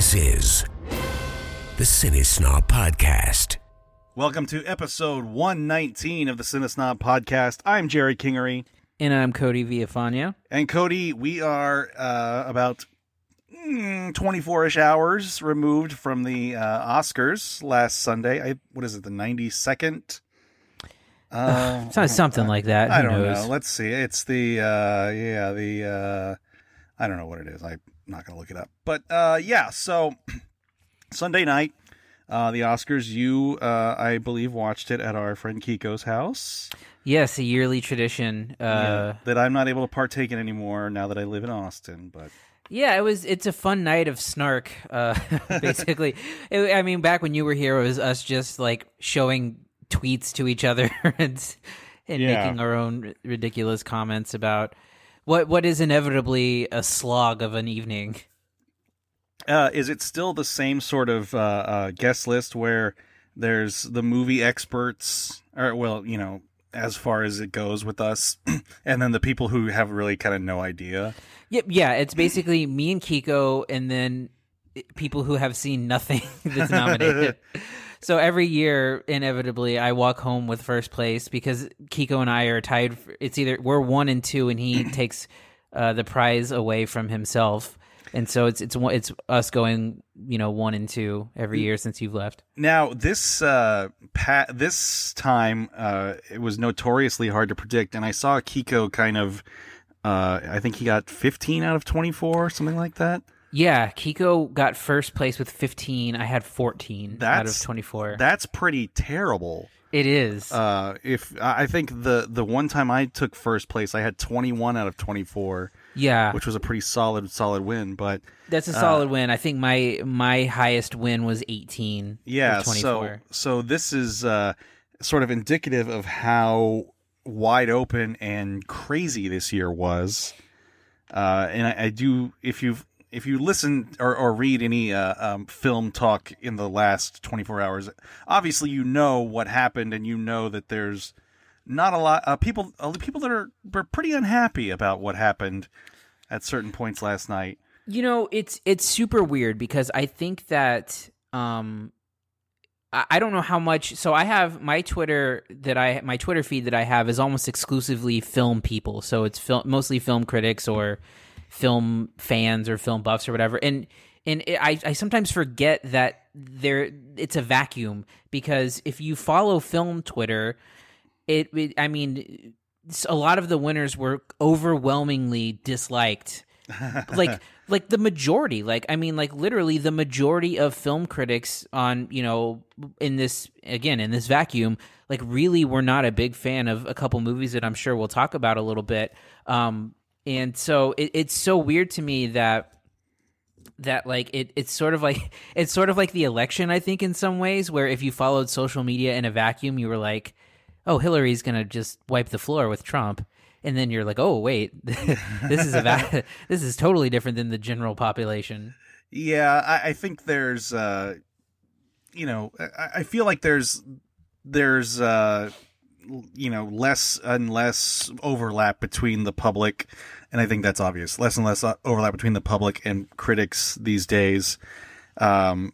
This is the Cinesnob Podcast. Welcome to episode 119 of the Cinesnob Podcast. I'm Jerrod Kingery. And I'm Cody Villafana. And Cody, we are uh, about 24 ish hours removed from the uh, Oscars last Sunday. I, what is it, the 92nd? Uh, it's something like that. Who I don't knows? know. Let's see. It's the, uh, yeah, the, uh, I don't know what it is. I'm not going to look it up. But uh, yeah, so Sunday night, uh, the Oscars, you, uh, I believe, watched it at our friend Kiko's house. Yes, a yearly tradition. Uh, Yeah, that I'm not able to partake in anymore now that I live in Austin. But yeah. it was. It's a fun night of snark. Uh, basically, It- I mean, back when you were here, it was us just like showing tweets to each other and and Yeah. making our own ri- ridiculous comments about what what is inevitably a slog of an evening. uh, is it still the same sort of uh, uh, guest list where there's the movie experts, or well, you know, as far as it goes with us, and then the people who have really kind of no idea. Yep. Yeah, it's basically me and Kiko, and then people who have seen nothing that's nominated. so every year, inevitably, I walk home with first place because Kiko and I are tied. For, it's either we're one and two, and he takes uh, the prize away from himself, and so it's it's it's us going, you know, one and two every year since you've left. Now this uh, pa- this time uh, it was notoriously hard to predict, and I saw Kiko kind of. Uh, I think he got 15 out of 24, something like that. Yeah, Kiko got first place with fifteen. I had fourteen out of That's- twenty four. That's pretty terrible. It is. Uh, if I think the the one time I took first place, I had 21 out of 24, yeah, which was a pretty solid solid win. But That's a solid win. I think my my highest win was 18. yeah, so so this is uh, sort of indicative of how wide open and crazy this year was. Uh, and I, I do if you if you listen or, or read any uh, um, film talk in the last 24 hours, obviously you know what happened and you know that there's not a lot uh, people uh, people that are, pretty unhappy about what happened at certain points last night. You know, it's it's super weird because I think that um I don't know how much so I have my Twitter that I my Twitter feed that I have is almost exclusively film people. So it's mostly film critics or film fans or film buffs or whatever. And and it, I I sometimes forget that there it's a vacuum because if you follow film Twitter, it, it I mean a lot of the winners were overwhelmingly disliked like like the majority like i mean like literally the majority of film critics on you know in this again in this vacuum like really were not a big fan of a couple movies that i'm sure we'll talk about a little bit um and so it, it's so weird to me that that like it it's sort of like it's sort of like the election i think in some ways where if you followed social media in a vacuum you were like oh hillary's gonna just wipe the floor with trump. And then you're like oh wait this is a va- this is totally different than the general population. Yeah, I, I think there's, uh, you know, I, I feel like there's, there's, uh, you know, less and less overlap between the public, and I think that's obvious. Less and less uh, overlap between the public and critics these days. Um,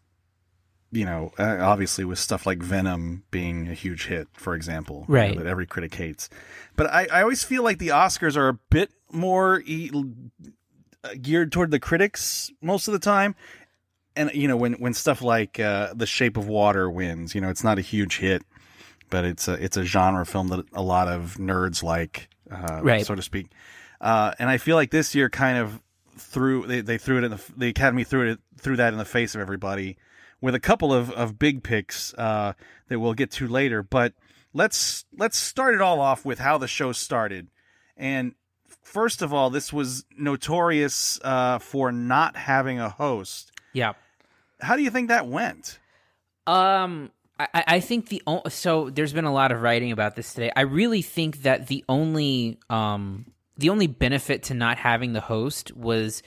you know, uh, obviously with stuff like Venom being a huge hit, for example, you know, that every critic hates. But I, I always feel like the Oscars are a bit more e- uh, geared toward the critics most of the time. And you know, when when stuff like uh, The Shape of Water wins, you know, it's not a huge hit, but it's a it's a genre film that a lot of nerds like, uh, Right. so to speak. Uh, and I feel like this year kind of threw they, they threw it in the the Academy threw it threw that in the face of everybody with a couple of, of big picks uh, that we'll get to later. But let's let's start it all off with how the show started. And first of all, this was notorious uh, for not having a host. yeah How do you think that went? Um, I, I think the so there's been a lot of writing about this today. I really think that the only um the only benefit to not having the host was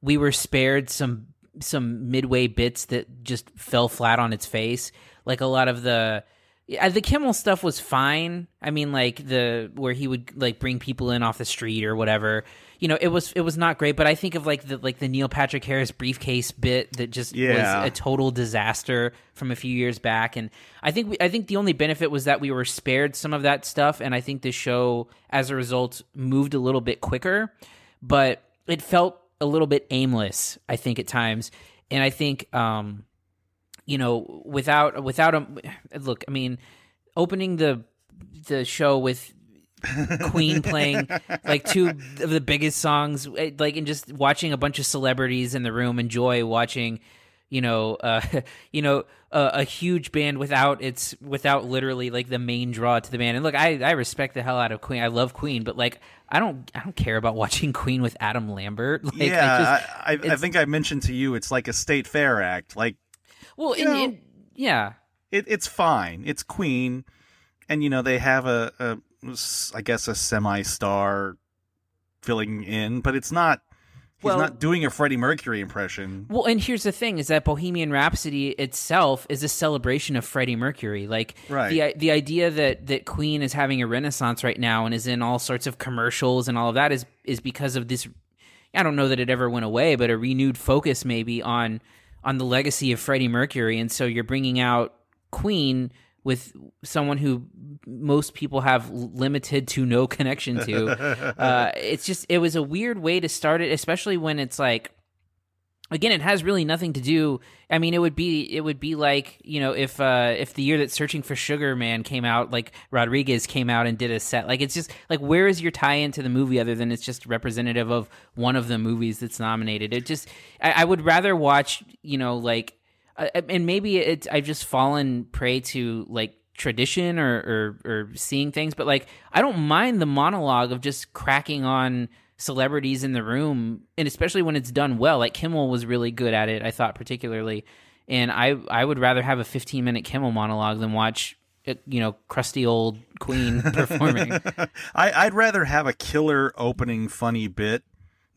we were spared some some midway bits that just fell flat on its face, like a lot of the Yeah, the Kimmel stuff was fine. I mean, like the where he would like bring people in off the street or whatever. You know, it was it was not great. But I think of like the like the Neil Patrick Harris briefcase bit that just Yeah. was a total disaster from a few years back. And I think we, I think the only benefit was that we were spared some of that stuff. And I think the show, as a result, moved a little bit quicker. But it felt a little bit aimless. I think at times, and I think. um you know, without without a look, I mean, opening the the show with Queen playing like two of the biggest songs, eh, like and just watching a bunch of celebrities in the room enjoy watching, you know, uh, you know, a, a huge band without its without literally like the main draw to the band. And look, I I respect the hell out of Queen. I love Queen, but like I don't I don't care about watching Queen with Adam Lambert. Like, I yeah, just, I, I, I think I mentioned to you it's like a state fair act. Like well, and- know- and- yeah. it, it's fine. It's Queen, and you know they have a, a I guess a semi-star filling in, but it's not. He's Well- not doing a Freddie Mercury impression. Well, and here's the thing: is that Bohemian Rhapsody itself is a celebration of Freddie Mercury. Like Right. the the idea that that Queen is having a renaissance right now and is in all sorts of commercials and all of that is is because of this. I don't know that it ever went away, but a renewed focus maybe on on the legacy of Freddie Mercury, and so you're bringing out Queen with someone who most people have limited to no connection to. uh, it's just it was a weird way to start it, especially when it's like again it has really nothing to do i mean it would be it would be like you know if uh if the year that searching for sugar man came out like rodriguez came out and did a set like it's just like where is your tie into the movie other than it's just representative of one of the movies that's nominated? It just i, I would rather watch you know like uh, and maybe it's i've just fallen prey to like tradition or, or or seeing things but like i don't mind the monologue of just cracking on celebrities in the room and especially when it's done well like kimmel was really good at it i thought particularly and i i would rather have a 15 minute kimmel monologue than watch you know crusty old queen performing I, I'd rather have a killer opening funny bit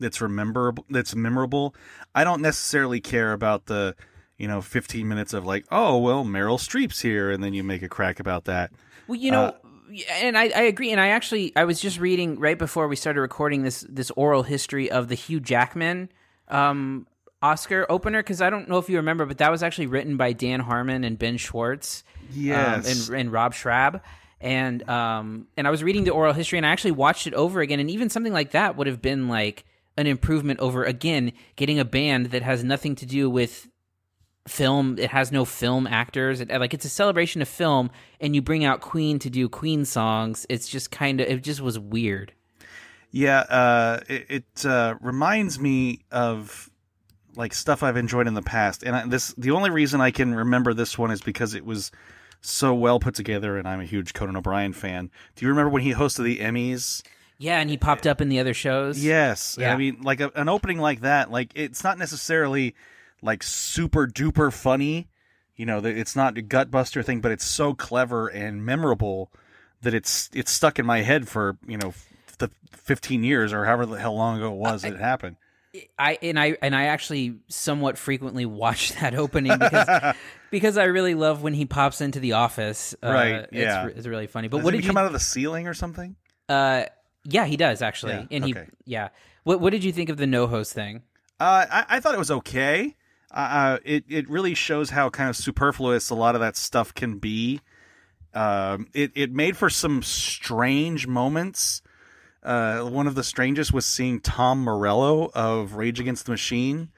that's rememberable that's memorable. I don't necessarily care about the you know 15 minutes of like oh well Meryl Streep's here and then you make a crack about that. Well, you know, Uh, and I, I agree. And I actually, I was just reading right before we started recording this this oral history of the Hugh Jackman um, Oscar opener because I don't know if you remember, but that was actually written by Dan Harmon and Ben Schwartz, Yes. um, and and Rob Schrab. And um and I was reading the oral history and I actually watched it over again and even something like that would have been like an improvement over again getting a band that has nothing to do with film it has no film actors it, like it's a celebration of film and you bring out queen to do queen songs it's just kind of it just was weird Yeah, uh, it, it uh, reminds me of like stuff I've enjoyed in the past, and I, this the only reason I can remember this one is because it was so well put together, and I'm a huge Conan O'Brien fan. Do you remember when he hosted the Emmys? yeah and he popped up in the other shows Yes, Yeah. I mean, like a, an opening like that, like it's not necessarily like super duper funny. You know, it's not a gutbuster thing, but it's so clever and memorable that it's it's stuck in my head for you know the 15 years or however the hell long ago it was that it happened. I and I and I actually somewhat frequently watch that opening because because I really love when he pops into the office. Uh, Right, yeah. it's, it's really funny. But Doesn't what he did come you? out of the ceiling or something? uh, yeah, he does actually, Yeah, and he yeah. What what did you think of the no host thing? Uh, I, I thought it was okay. Uh, it it really shows how kind of superfluous a lot of that stuff can be. Um, it it made for some strange moments. Uh, one of the strangest was seeing Tom Morello of Rage Against the Machine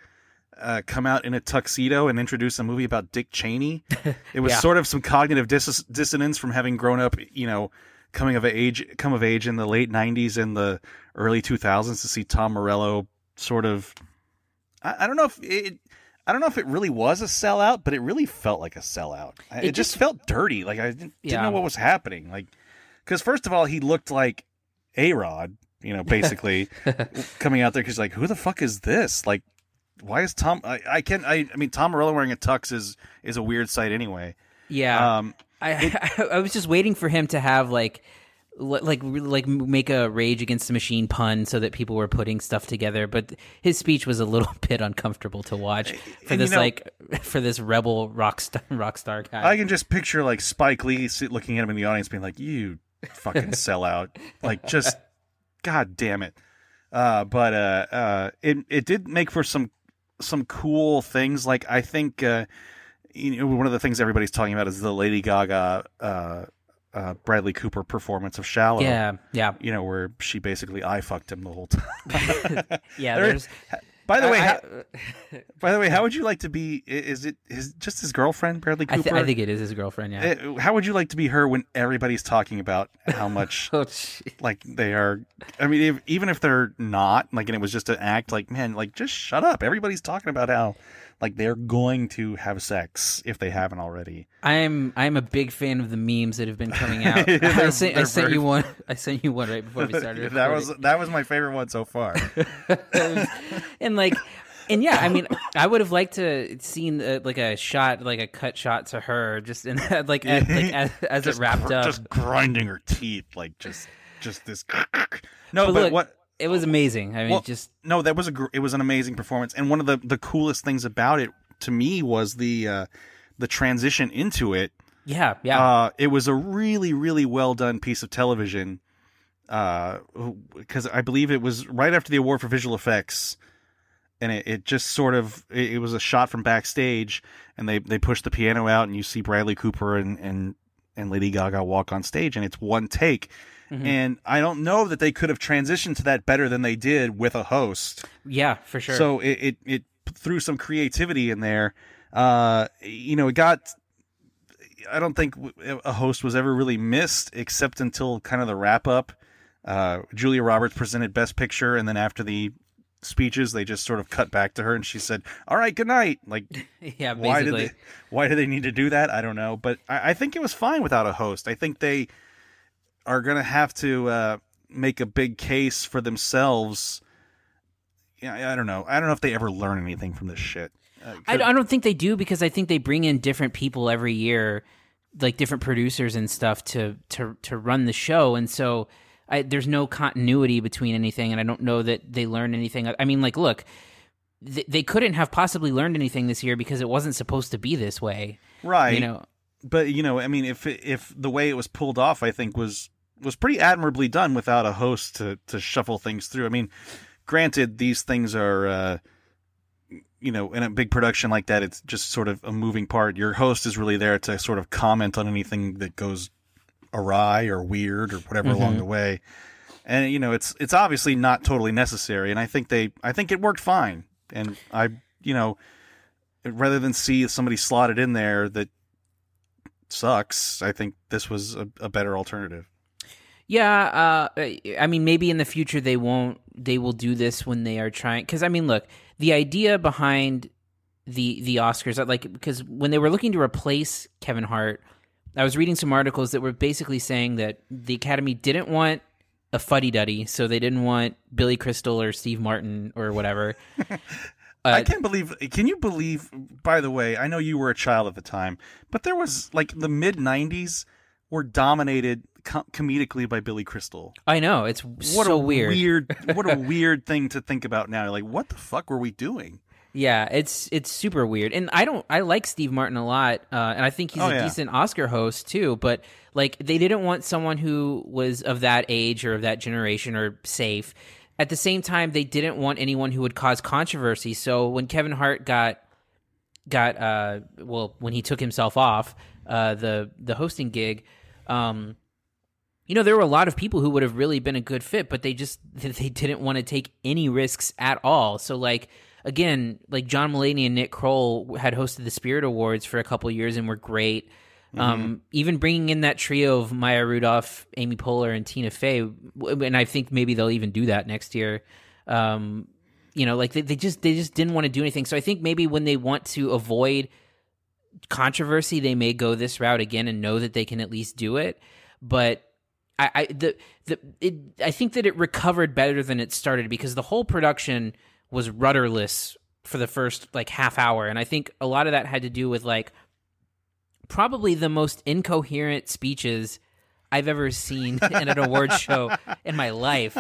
uh, come out in a tuxedo and introduce a movie about Dick Cheney. It was Yeah. sort of some cognitive dis- dissonance from having grown up, you know, coming of age, come of age in the late '90s and the early 2000s to see Tom Morello sort of. I, I don't know if it. I don't know if it really was a sellout, but it really felt like a sellout. It, It just, just- felt dirty. Like I didn't, didn't know what was happening. Like, because first of all, he looked like a Rod, you know, basically coming out there. Because like, who the fuck is this? Like, why is Tom? I, I can't. I, I mean, Tom Morello wearing a tux is is a weird sight anyway. Yeah, Um, I, I I was just waiting for him to have like li- like like make a Rage Against the Machine pun so that people were putting stuff together. But his speech was a little bit uncomfortable to watch for And, this you know- like for this rebel rock star rock star guy. I can just picture like Spike Lee looking at him in the audience, being like, "You fucking sellout!" Like, just god damn it. Uh, but uh, uh, it it did make for some some cool things. Like, I think uh, you know one of the things everybody's talking about is the Lady Gaga uh, Bradley Cooper performance of "Shallow." yeah, yeah, You know, where she basically I fucked him the whole time. yeah. There- There's By the way, I- how, by the way, how would you like to be? Is it his just his girlfriend, Bradley I, Cooper? th- I think it is his girlfriend. Yeah. Uh, How would you like to be her when everybody's talking about how much Oh, like they are? I mean, if, even if they're not like, and it was just an act, like man, like just shut up. Everybody's talking about how like they're going to have sex if they haven't already. I'm I'm a big fan of the memes that have been coming out. I sent, I sent very- you one. I sent you one right before we started. that was that was my favorite one so far. and like and yeah i mean i would have liked to seen uh, like a shot like a cut shot to her just in like, as, like as, as it wrapped gr- up just grinding her teeth, like just just this. No, But but, look, what? It was amazing i mean Well, just no, that was a gr- it was an amazing performance, and one of the the coolest things about it to me was the uh, the transition into it. yeah yeah Uh, it was a really really well done piece of television. Because I believe it was right after the award for visual effects, and it, it just sort of it, it was a shot from backstage, and they they pushed the piano out, and you see Bradley Cooper and and and Lady Gaga walk on stage, and it's one take. Mhm. And I don't know that they could have transitioned to that better than they did with a host. yeah for sure So it, it, it threw some creativity in there. Uh, you know, it got. I don't think a host was ever really missed except until kind of the wrap up. Uh, Julia Roberts presented Best Picture, and then after the speeches, they just sort of cut back to her, and she said, "All right, good night." Like, yeah why did they? Why do they need to do that? I don't know, but I, I think it was fine without a host. I think they are going to have to uh, make a big case for themselves. Yeah, I- don't know. I don't know if they ever learn anything from this shit. Uh, I, I don't think they do because I think they bring in different people every year, like different producers and stuff to to to run the show, and so I, there's no continuity between anything, and I don't know that they learn anything. I mean, like, look, they couldn't have possibly learned anything this year because it wasn't supposed to be this way, right. you know. But you know, I mean, if if the way it was pulled off, I think was was pretty admirably done without a host to to shuffle things through. I mean, granted, these things are. Uh, you know, in a big production like that, it's just sort of a moving part. Your host is really there to sort of comment on anything that goes awry or weird or whatever along Mhm. the way. And you know, it's it's obviously not totally necessary. And I think they, I think it worked fine. And I, you know, rather than see somebody slotted in there that sucks, I think this was a, a better alternative. Yeah, uh, I mean, maybe in the future they won't. They will do this when they are trying. Because I mean, look, the idea behind the the Oscars, like, because when they were looking to replace Kevin Hart, I was reading some articles that were basically saying that the Academy didn't want a fuddy duddy, so they didn't want Billy Crystal or Steve Martin or whatever. I Uh, can't believe. Can you believe? By the way, I know you were a child at the time, but there was like the mid '90s were dominated com- comedically by Billy Crystal. I know it's What so a weird. What a weird thing to think about now. Like, what the fuck were we doing? Yeah, it's it's super weird, and I don't I like Steve Martin a lot, uh, and I think he's Oh, a yeah. decent Oscar host too. But like, they didn't want someone who was of that age or of that generation or safe. At the same time, they didn't want anyone who would cause controversy. So when Kevin Hart got got uh well when he took himself off uh the the hosting gig um you know there were a lot of people who would have really been a good fit but they just they didn't want to take any risks at all so like again like John Mulaney and Nick Kroll had hosted the Spirit Awards for a couple years and were great um even bringing in that trio of Maya Rudolph Amy Poehler and Tina Fey and I think maybe they'll even do that next year. Um you know like they, they just they just didn't want to do anything. So i think maybe when they want to avoid controversy they may go this route again and know that they can at least do it. But i i the the it, i think that it recovered better than it started because the whole production was rudderless for the first like half hour. And i think a lot of that had to do with like probably the most incoherent speeches I've ever seen in an award show in my life.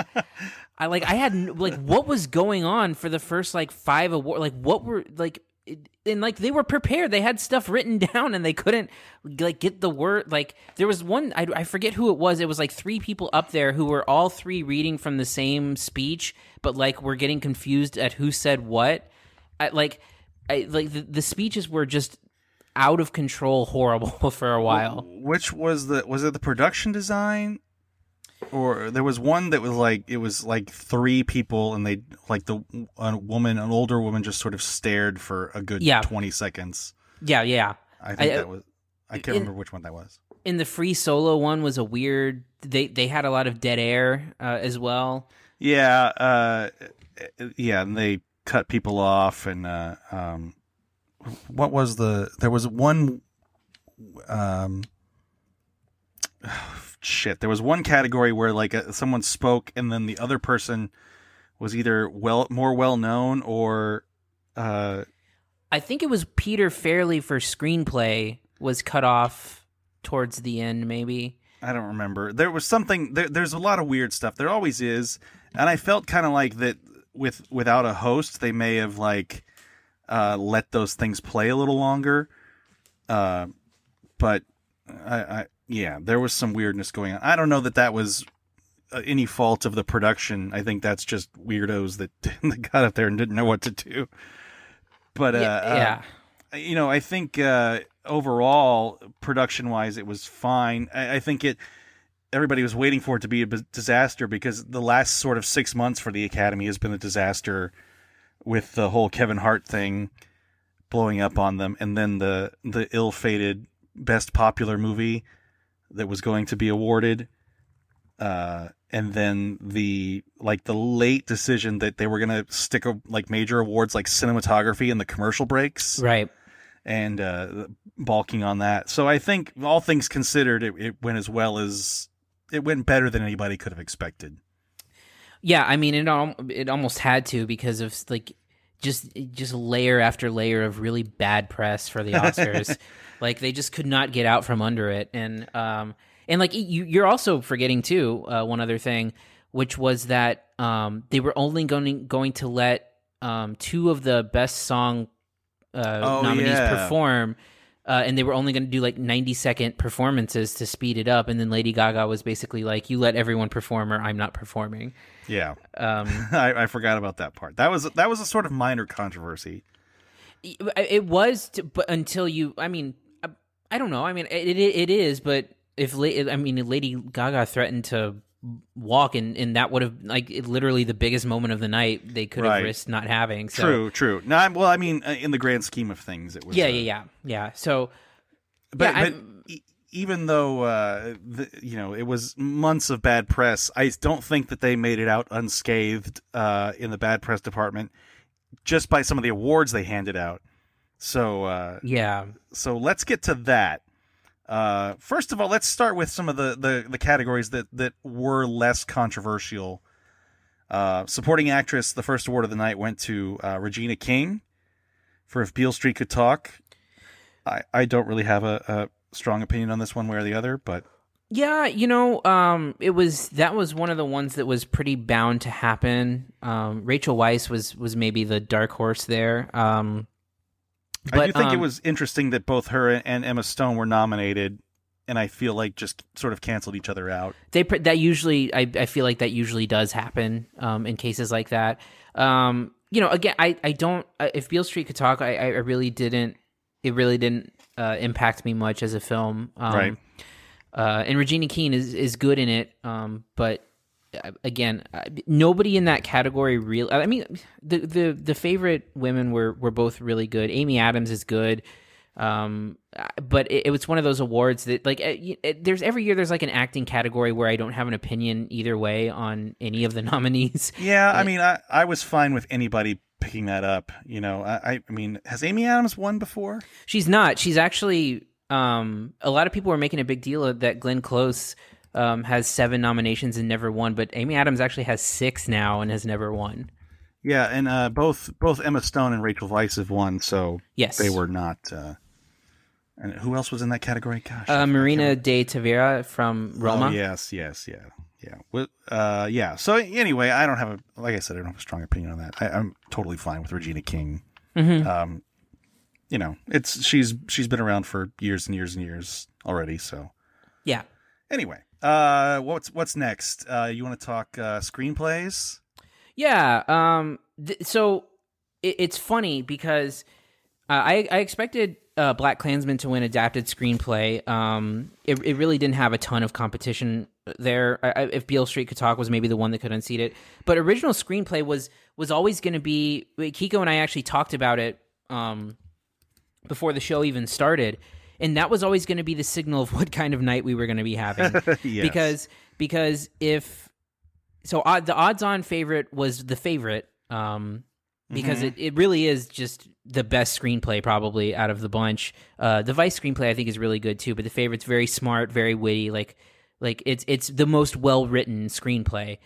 I like I had like what was going on for the first like five award like what were like and like they were prepared. They had stuff written down and they couldn't like get the word like there was one I, I forget who it was. It was like three people up there who were all three reading from the same speech but like were getting confused at who said what. I, like I, like the, the speeches were just out of control horrible for a while Which was the was it the production design? Or there was one that was like it was like three people and they like the a woman an older woman just sort of stared for a good Yeah. 20 seconds. yeah yeah I think I- that was I can't in- remember which one that was. in the free solo one was a weird they they had a lot of dead air uh, as well Yeah, uh yeah, and they cut people off and uh um what was the there was one um shit there was one category where like uh someone spoke and then the other person was either well more well known or uh I think it was Peter Farrelly for screenplay was cut off towards the end, maybe. I don't remember. There was something. There, there's a lot of weird stuff. There always is, and I felt kind of like that with without a host, they may have like uh, let those things play a little longer. Uh, but I, I, yeah, there was some weirdness going on. I don't know that that was uh, any fault of the production. I think that's just weirdos that, that got up there and didn't know what to do. But uh, yeah, uh, yeah. you know, I think uh, overall, production wise, it was fine. I, I think it. Everybody was waiting for it to be a b- disaster because the last sort of six months for the Academy has been a disaster with the whole Kevin Hart thing blowing up on them, and then the the ill-fated Best Popular Movie that was going to be awarded, uh, and then the like the late decision that they were going to stick a, like major awards like cinematography in the commercial breaks right. and uh, balking on that. So I think all things considered, it, it went as well as it went better than anybody could have expected. Yeah, I mean it al- it almost had to because of like just just layer after layer of really bad press for the Oscars. like they just could not get out from under it and um and like you you're also forgetting too uh, one other thing which was that um they were only going going to let um two of the best song uh, Oh, nominees yeah. perform uh, and they were only going to do like 90 second performances to speed it up and then lady gaga was basically like you let everyone perform or i'm not performing Yeah, um, I, I forgot about that part. That was that was a sort of minor controversy. it was, to, but until you, I mean, I, I don't know. I mean, it, it it is, but if I mean, Lady Gaga threatened to walk, and and that would have like literally the biggest moment of the night they could Right. have risked not having. So, True, true. No, I'm, well, I mean, uh, in the grand scheme of things, it was. Yeah, uh, yeah, yeah, yeah. So, But, yeah, but e- even though uh, the, you know it was months of bad press, I don't think that they made it out unscathed uh, in the bad press department, just by some of the awards they handed out. So uh, yeah, so let's get to that. Uh, first of all, let's start with some of the, the, the categories that, that were less controversial. Uh, supporting actress, the first award of the night went to uh, Regina King for If Beale Street Could Talk. I, I don't really have a, a strong opinion on this one way or the other, but yeah. You know, um, it was that was one of the ones that was pretty bound to happen. Um, Rachel Weisz was was maybe the dark horse there. Um, I do but, think it um, was interesting that both her and Emma Stone were nominated, and I feel like just sort of canceled each other out. they that usually I, I feel like that usually does happen um, in cases like that um, you know again i, I don't uh, if beale street could talk i, I really didn't it really didn't uh, impact me much as a film um, Right. uh, and regina king is, is good in it um, but again uh, nobody in that category real i mean the, the the favorite women were were both really good amy adams is good um but it, it was one of those awards that like uh, y- uh, there's every year there's like an acting category where i don't have an opinion either way on any of the nominees Yeah, I mean, I, I was fine with anybody picking that up. You know, I, I- I mean, has Amy Adams won before? she's not she's actually um a lot of people were making a big deal of that glenn close um has seven nominations and never won but amy adams actually has six now and has never won Yeah, and uh, both both Emma Stone and Rachel Weisz have won, so yes they were not. Uh, And who else was in that category? Gosh, Uh, Marina de Tavira from Roma. Oh, yes, yes, yeah, yeah. Well, uh, yeah. So anyway, I don't have a like I said, I don't have a strong opinion on that. I, I'm totally fine with Regina King. Mhm. Um, you know, it's she's she's been around for years and years and years already. So Yeah. anyway, uh, what's what's next? Uh, you want to talk uh, screenplays? Yeah. Um. Th- so it, it's funny because uh, I I expected uh, Black Klansman to win adapted screenplay. Um. It it really didn't have a ton of competition there. I, I, if Beale Street could talk was maybe the one that could unseat it, but original screenplay was was always going to be. Kiko and I actually talked about it. Um. Before the show even started. And that was always going to be the signal of what kind of night we were going to be having Yes. because because if so odd, the odds on favorite was the favorite um because Mm-hmm. it, it really is just the best screenplay probably out of the bunch uh the vice screenplay i think is really good too but the favorite's very smart very witty like like it's it's the most well written screenplay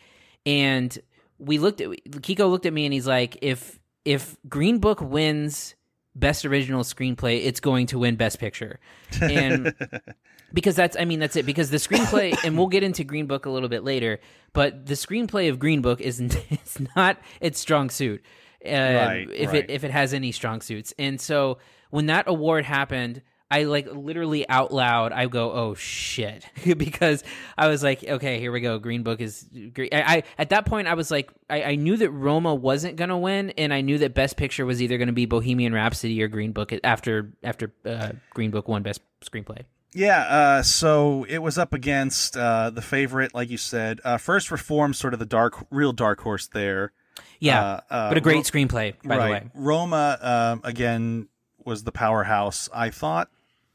and we looked at kiko looked at me and he's like if if green book wins best original screenplay it's going to win best picture. And because that's i mean that's it. Because the screenplay and we'll get into green book a little bit later but the screenplay of green book isn't it's not its strong suit uh, Right, if right. it if it has any strong suits. And so when that award happened i like literally out loud i go oh shit because i was like okay here we go green book is great I, I at that point i was like I, I knew that roma wasn't gonna win and i knew that best picture was either gonna be bohemian rhapsody or green book after after uh, green book won best screenplay Yeah, uh, so it was up against uh, the favorite, like you said. Uh, First Reformed, sort of the dark, real dark horse there. Yeah, Uh, uh, but a great Ro- screenplay, by right. the way. Roma, um, again, was the powerhouse, I thought,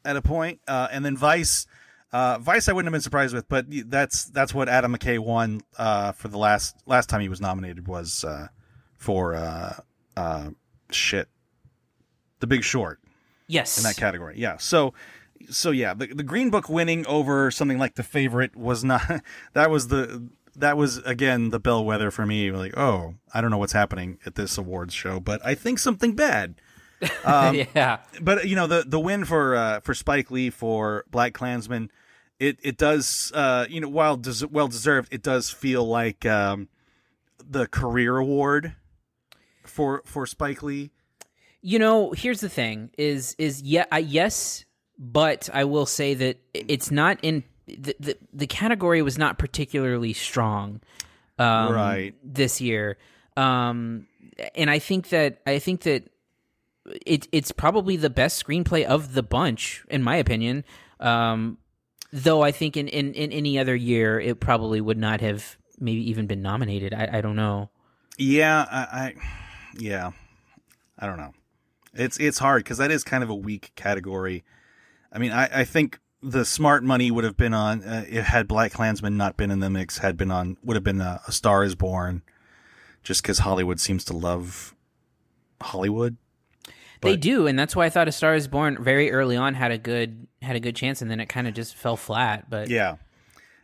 at a point. Uh, and then Vice. Uh, Vice, I wouldn't have been surprised with, but that's that's what Adam McKay won uh, for the last last time he was nominated was uh, for uh, uh, shit, The Big Short Yes, in that category. Yeah. So so yeah, the the Green Book winning over something like the favorite was not that was the that was again the bellwether for me like, oh, I don't know what's happening at this awards show, but I think something bad. Um, yeah, But you know, the the win for uh for Spike Lee for Black Klansman it it does uh you know, while des- well deserved, it does feel like um the career award for for Spike Lee. you know, here's the thing: is is yeah, I, yes, but I will say that it's not in the the, the category was not particularly strong, um, Right. this year, um, and I think that I think that it it's probably the best screenplay of the bunch, in my opinion. Um, though I think in, in, in any other year, it probably would not have maybe even been nominated. I, I don't know. Yeah, I, I yeah, I don't know. It's it's hard because that is kind of a weak category. I mean, I, I think the smart money would have been on uh, it had Black Klansman not been in the mix. Had been on would have been a, a Star Is Born, just because Hollywood seems to love Hollywood. They do, and that's why I thought A Star Is Born very early on had a good had a good chance, and then it kind of just fell flat. But Yeah.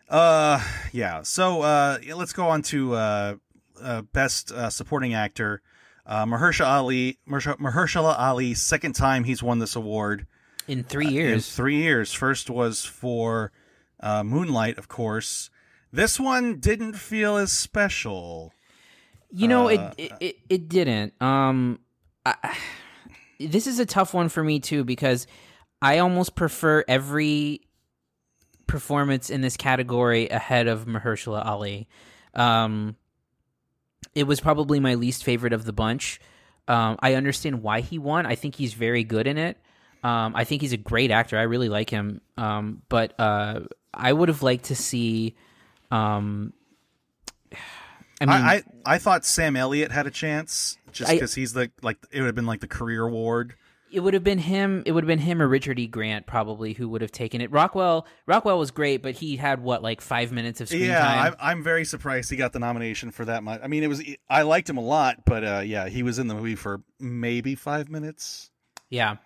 Uh, yeah. So uh, let's go on to uh, uh, best uh, supporting actor. Uh, Mahershala Ali, Mahershala Ali, second time he's won this award. in three in years, three years. First was for uh, Moonlight, of course. This one didn't feel as special. You know, Uh, it, it it it didn't. Um, I, this is a tough one for me too because I almost prefer every performance in this category ahead of Mahershala Ali. Um, it was probably my least favorite of the bunch. Um, I understand why he won. I think he's very good in it. Um, I think he's a great actor. I really like him. Um, but uh, I would have liked to see. I mean, I, I I thought Sam Elliott had a chance just because he's the like it would have been like the career award. It would have been him. It would have been him or Richard E. Grant probably who would have taken it. Rockwell. Rockwell was great, but he had what like five minutes of screen yeah, time. I'm, I'm very surprised he got the nomination for that much. I mean, it was I liked him a lot, but uh, yeah, he was in the movie for maybe five minutes. Yeah.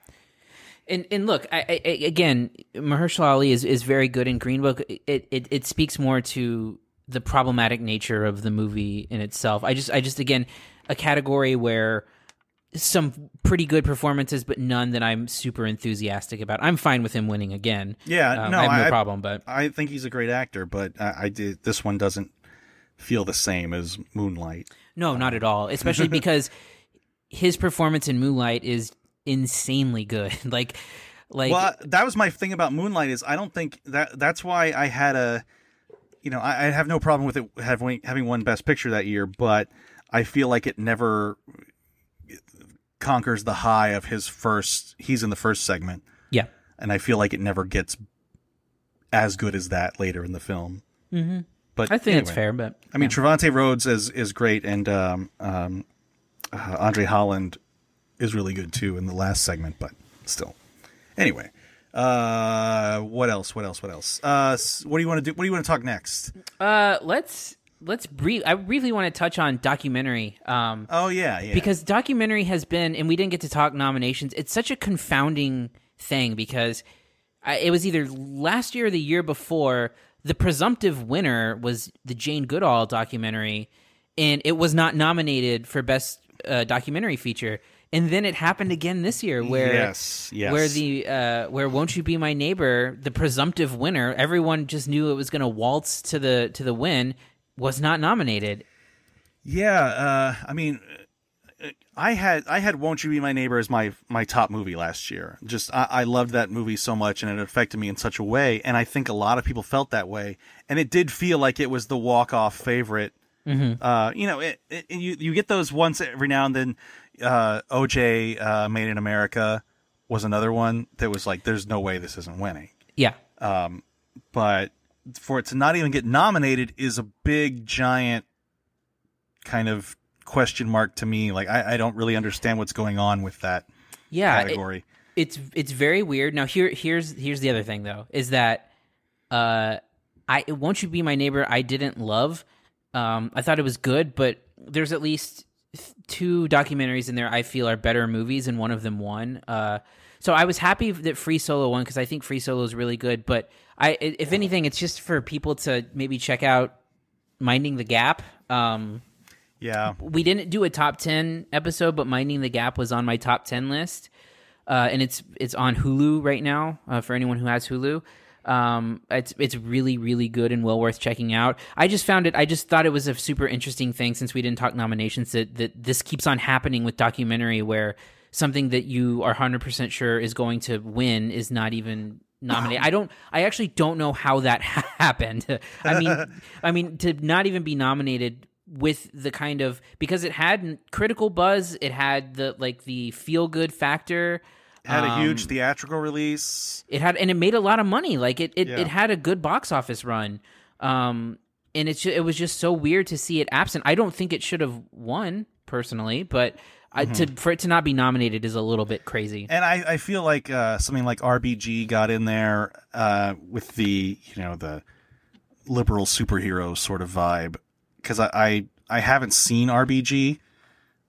And and look, I, I, I- again, Mahershala Ali is, is very good in Green Book. It, it it speaks more to the problematic nature of the movie in itself. I just I just again a category where some pretty good performances, but none that I'm super enthusiastic about. I'm fine with him winning again. Yeah, Um, no, I have no I- problem. But I think he's a great actor, but I, I did this one doesn't feel the same as Moonlight. no, not at all. Especially because his performance in Moonlight is insanely good. like, like well, that was my thing about Moonlight is I don't think that that's why I had a, you know, I, I have no problem with it having having won Best Picture that year, but I feel like it never conquers the high of his first. He's in the first segment, yeah, and I feel like it never gets as good as that later in the film. Mm-hmm. But I think it's fair. But I mean, Trevante Rhodes is is great, and um, um, uh, Andre Holland is really good too in the last segment. But still, anyway, uh, what else? What else? What else? Uh, what do you want to do? What do you want to talk next? uh, let's let's brief. I briefly want to touch on documentary. Um, Oh yeah, yeah. because documentary has been and we didn't get to talk nominations it's such a confounding thing because I, it was either last year or the year before the presumptive winner was the jane goodall documentary and it was not nominated for best uh, documentary feature and then it happened again this year where Yes, yes. where the uh, where won't you be my neighbor the presumptive winner everyone just knew it was going to waltz to the to the win was not nominated yeah. Uh, I mean, uh, I had I had "Won't You Be My Neighbor" as my my top movie last year. Just I, I loved that movie so much, and it affected me in such a way. And I think a lot of people felt that way. And it did feel like it was the walk off favorite. Uh, you know, it, it, you you get those once every now and then. Uh, OJ uh, Made in America was another one that was like, "There's no way this isn't winning." yeah Um, But for it to not even get nominated is a big giant kind of question mark to me. Like I, I don't really understand what's going on with that yeah it- category. it's it's very weird. Now here here's here's the other thing though is that uh I won't you be my neighbor I didn't love. Um I thought it was good, but there's at least two documentaries in there I feel are better movies and one of them won. Uh so I was happy that Free Solo won because I think Free Solo is really good, but I if anything it's just for people to maybe check out Minding the Gap. Um yeah, we didn't do a top 10 episode but minding the gap was on my top 10 list uh, and it's it's on hulu right now uh, for anyone who has hulu um, it's it's really really good and well worth checking out i just found it i just thought it was a super interesting thing since we didn't talk nominations that, that this keeps on happening with documentary where something that you are 100% sure is going to win is not even nominated. I don't I actually don't know how that happened. I mean I mean to not even be nominated with the kind of because it had critical buzz, it had the like the feel good factor. Had a um, huge theatrical release. It had and it made a lot of money. Like it it, Yeah. it had a good box office run. Um and it's ju- it was just so weird to see it absent. I don't think it should have won personally, but I, to for it to not be nominated is a little bit crazy. And I, I feel like uh, something like RBG got in there uh, with the you know the liberal superhero sort of vibe because I, I I haven't seen RBG,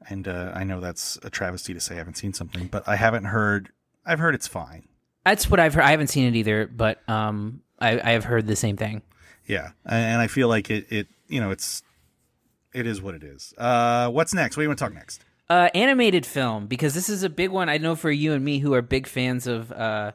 and uh, I know that's a travesty to say I haven't seen something, but I haven't heard. I've heard it's fine. That's what I've heard. I haven't seen it either, but um, I, I have heard the same thing. Yeah, and, and I feel like it it you know it's it is what it is. Uh, what's next? What do you want to talk next? Uh, animated film because this is a big one. I know for you and me who are big fans of uh,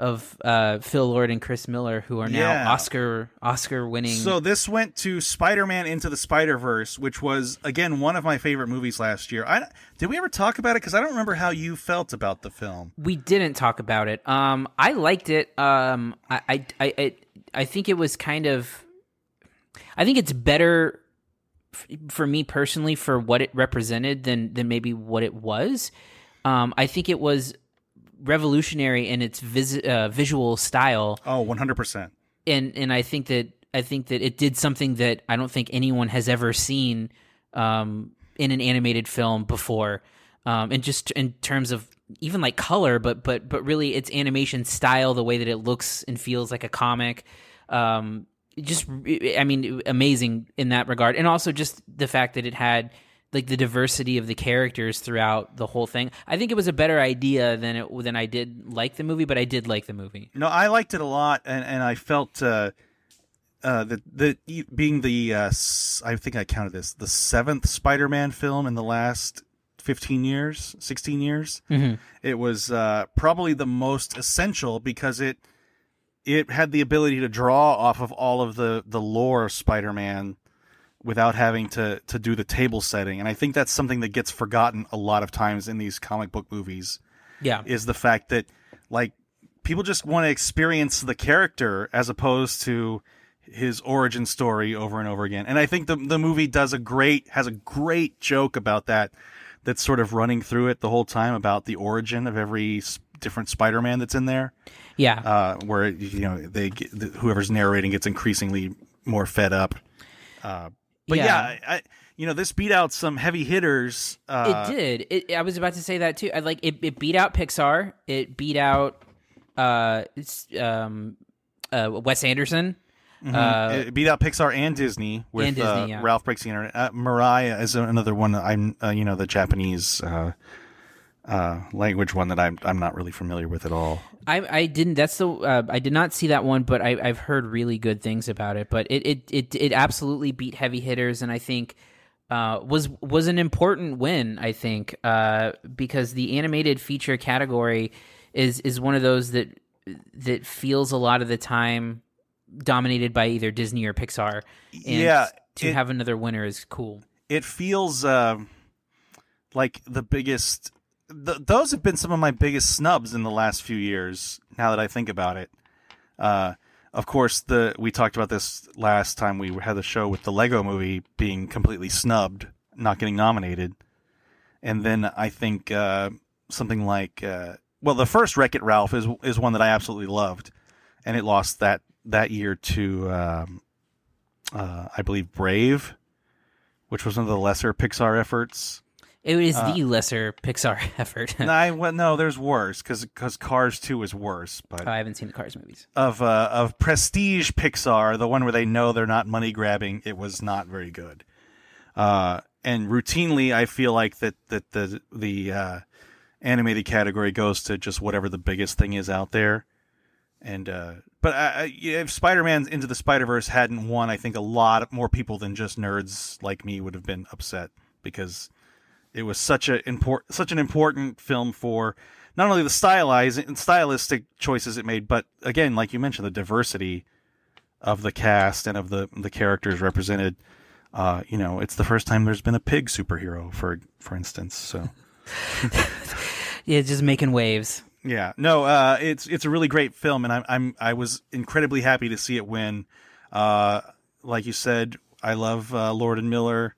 of uh, Phil Lord and Chris Miller, who are now Yeah. Oscar Oscar winning. So this went to Spider-Man Into the Spider-Verse, which was again one of my favorite movies last year. I did we ever talk about it because I don't remember how you felt about the film. we didn't talk about it. Um, I liked it. Um, I, I, I, I, I think it was kind of. I think it's better for me personally for what it represented than than maybe what it was. Um, I think it was revolutionary in its vis- uh, visual style. Oh, 100%. and and I think that I think that it did something that I don't think anyone has ever seen um, in an animated film before, um, and just in terms of even like color, but but but really its animation style, the way that it looks and feels like a comic. Um, just I mean, amazing in that regard, and also just the fact that it had like the diversity of the characters throughout the whole thing. I think it was a better idea than it than I did like the movie, but I did like the movie. No, I liked it a lot, and, and I felt uh, uh, that the being the uh, I think I counted this the seventh Spider-Man film in the last 15 years, 16 years. Mhm. It was uh, probably the most essential because it it had the ability to draw off of all of the the lore of Spider-Man without having to to do the table setting. And I think that's something that gets forgotten a lot of times in these comic book movies Yeah. is the fact that like people just want to experience the character as opposed to his origin story over and over again. And I think the the movie does a great has a great joke about that that's sort of running through it the whole time about the origin of every different Spider-Man that's in there. Yeah. Uh, where you know they get, whoever's narrating gets increasingly more fed up. Uh, but yeah, Yeah. I, I, you know this beat out some heavy hitters. Uh, it did. It, I was about to say that too. I like it. It beat out Pixar. It beat out uh, it's, um, uh, Wes Anderson. Uh, it beat out Pixar and Disney with And Disney, uh, yeah. Ralph Breaks the Internet. Uh, Mirai is another one. I'm uh, you know the Japanese uh, uh, language one that I'm I'm not really familiar with at all. I I didn't. That's the uh, I did not see that one, but I, I've heard really good things about it. But it it it, it absolutely beat heavy hitters, and I think uh, was was an important win. I think uh, because the animated feature category is is one of those that that feels a lot of the time dominated by either Disney or Pixar. And Yeah, to it- have another winner is cool. It feels um like the biggest. Th- those have been some of my biggest snubs in the last few years. Now that I think about it, uh, of course, the we talked about this last time we had the show with the Lego Movie being completely snubbed, not getting nominated, and then I think uh, something like uh, well, the first Wreck It Ralph is is one that I absolutely loved, and it lost that that year to um, uh, I believe Brave, which was one of the lesser Pixar efforts. It is Uh, the lesser Pixar effort. no, I, well, no, there's worse because Cars Two is worse, but I haven't seen the Cars movies. of uh, of prestige Pixar, the one where they know they're not money grabbing, it was not very good. Uh, and routinely, I feel like that that the the uh, animated category goes to just whatever the biggest thing is out there. And uh, but I, if Spider Man's Into the Spider-Verse hadn't won, I think a lot more people than just nerds like me would have been upset because it was such a import such an important film for not only the stylized and stylistic choices it made, but again, like you mentioned, the diversity of the cast and of the the characters represented. Uh, you know, it's the first time there's been a pig superhero, for for instance. So Yeah, just making waves. yeah, no, uh, it's it's a really great film, and I'm I'm I was incredibly happy to see it win. Uh, like you said, I love uh, Lord and Miller.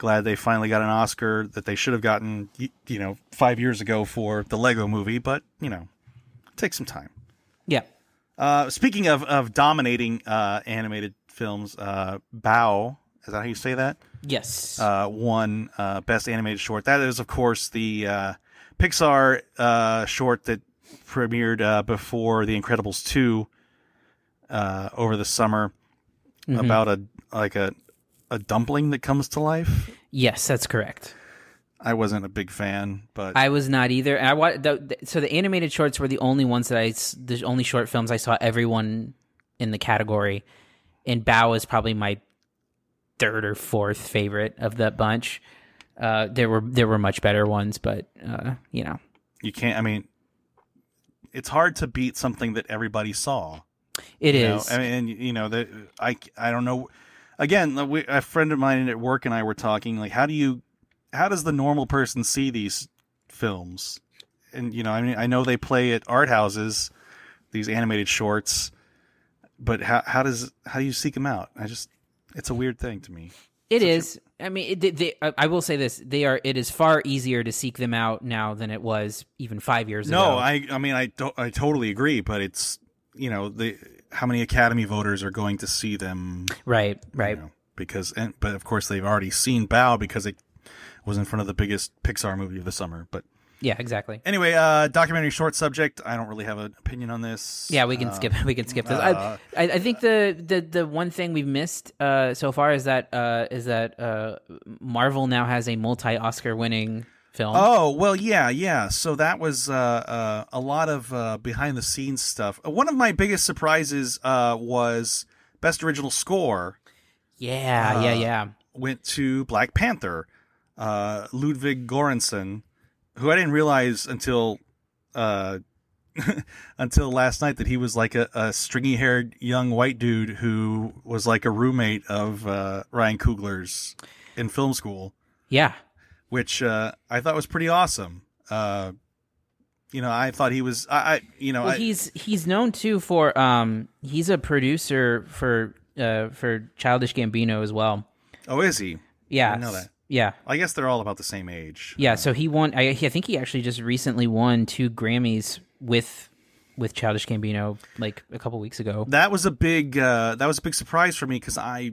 Glad they finally got an Oscar that they should have gotten, you know, five years ago for the Lego Movie. But you know, take some time. Yeah. Uh, speaking of of dominating uh, animated films, uh, Bao is that how you say that? Yes. uh, won uh, Best Animated Short. That is, of course, the uh, Pixar uh, short that premiered uh, before The Incredibles two uh, over the summer about a like a a dumpling that comes to life. yes, that's correct. I wasn't a big fan, but I was not either. And I wa- the, the, so the animated shorts were the only ones that I the only short films I saw everyone in the category. And Bao is probably my third or fourth favorite of that bunch. Uh, there were there were much better ones, but uh, you know, you can't. I mean, it's hard to beat something that everybody saw. it you know? I mean, and, you know, the, I, I don't know. Again, we, a friend of mine at work and I were talking, like, how do you, how does the normal person see these films? And, you know, I mean, I know they play at art houses, these animated shorts, but how, how does, how do you seek them out? I just, it's a weird thing to me. It is. I mean, it, they, they, I I will say this: they are. It is far easier to seek them out now than it was even five years ago. No, I, I mean, I, do, I totally agree, but it's, you know, the, how many Academy voters are going to see them right, right. you know, because and but of course they've already seen Bao because it was in front of the biggest Pixar movie of the summer. But Yeah, exactly. anyway, uh, documentary short subject. I don't really have an opinion on this. Yeah, we can Uh, skip. We can skip this. uh, I, I, I think the, the the one thing we've missed uh, so far is that uh, is that uh, Marvel now has a multi Oscar winning film. Oh well, yeah, yeah. So that was uh, uh, a lot of uh, behind the scenes stuff. Uh, One of my biggest surprises uh, was best original score yeah, yeah, uh, yeah. went to Black Panther. uh, Ludwig Göransson, who I didn't realize until uh, until last night that he was like a, a stringy haired young white dude who was like a roommate of uh, Ryan Coogler's in film school, Yeah. Which uh, I thought was pretty awesome. Uh, you know, I thought he was. I, I you know, Well, I, he's he's known too for um he's a producer for uh for Childish Gambino as well. oh, is he? Yeah. I know that. Yeah. I guess they're all about the same age. Yeah, so he won I, I think he actually just recently won two Grammys with with Childish Gambino like a couple weeks ago. that was a big uh, that was a big surprise for me because I,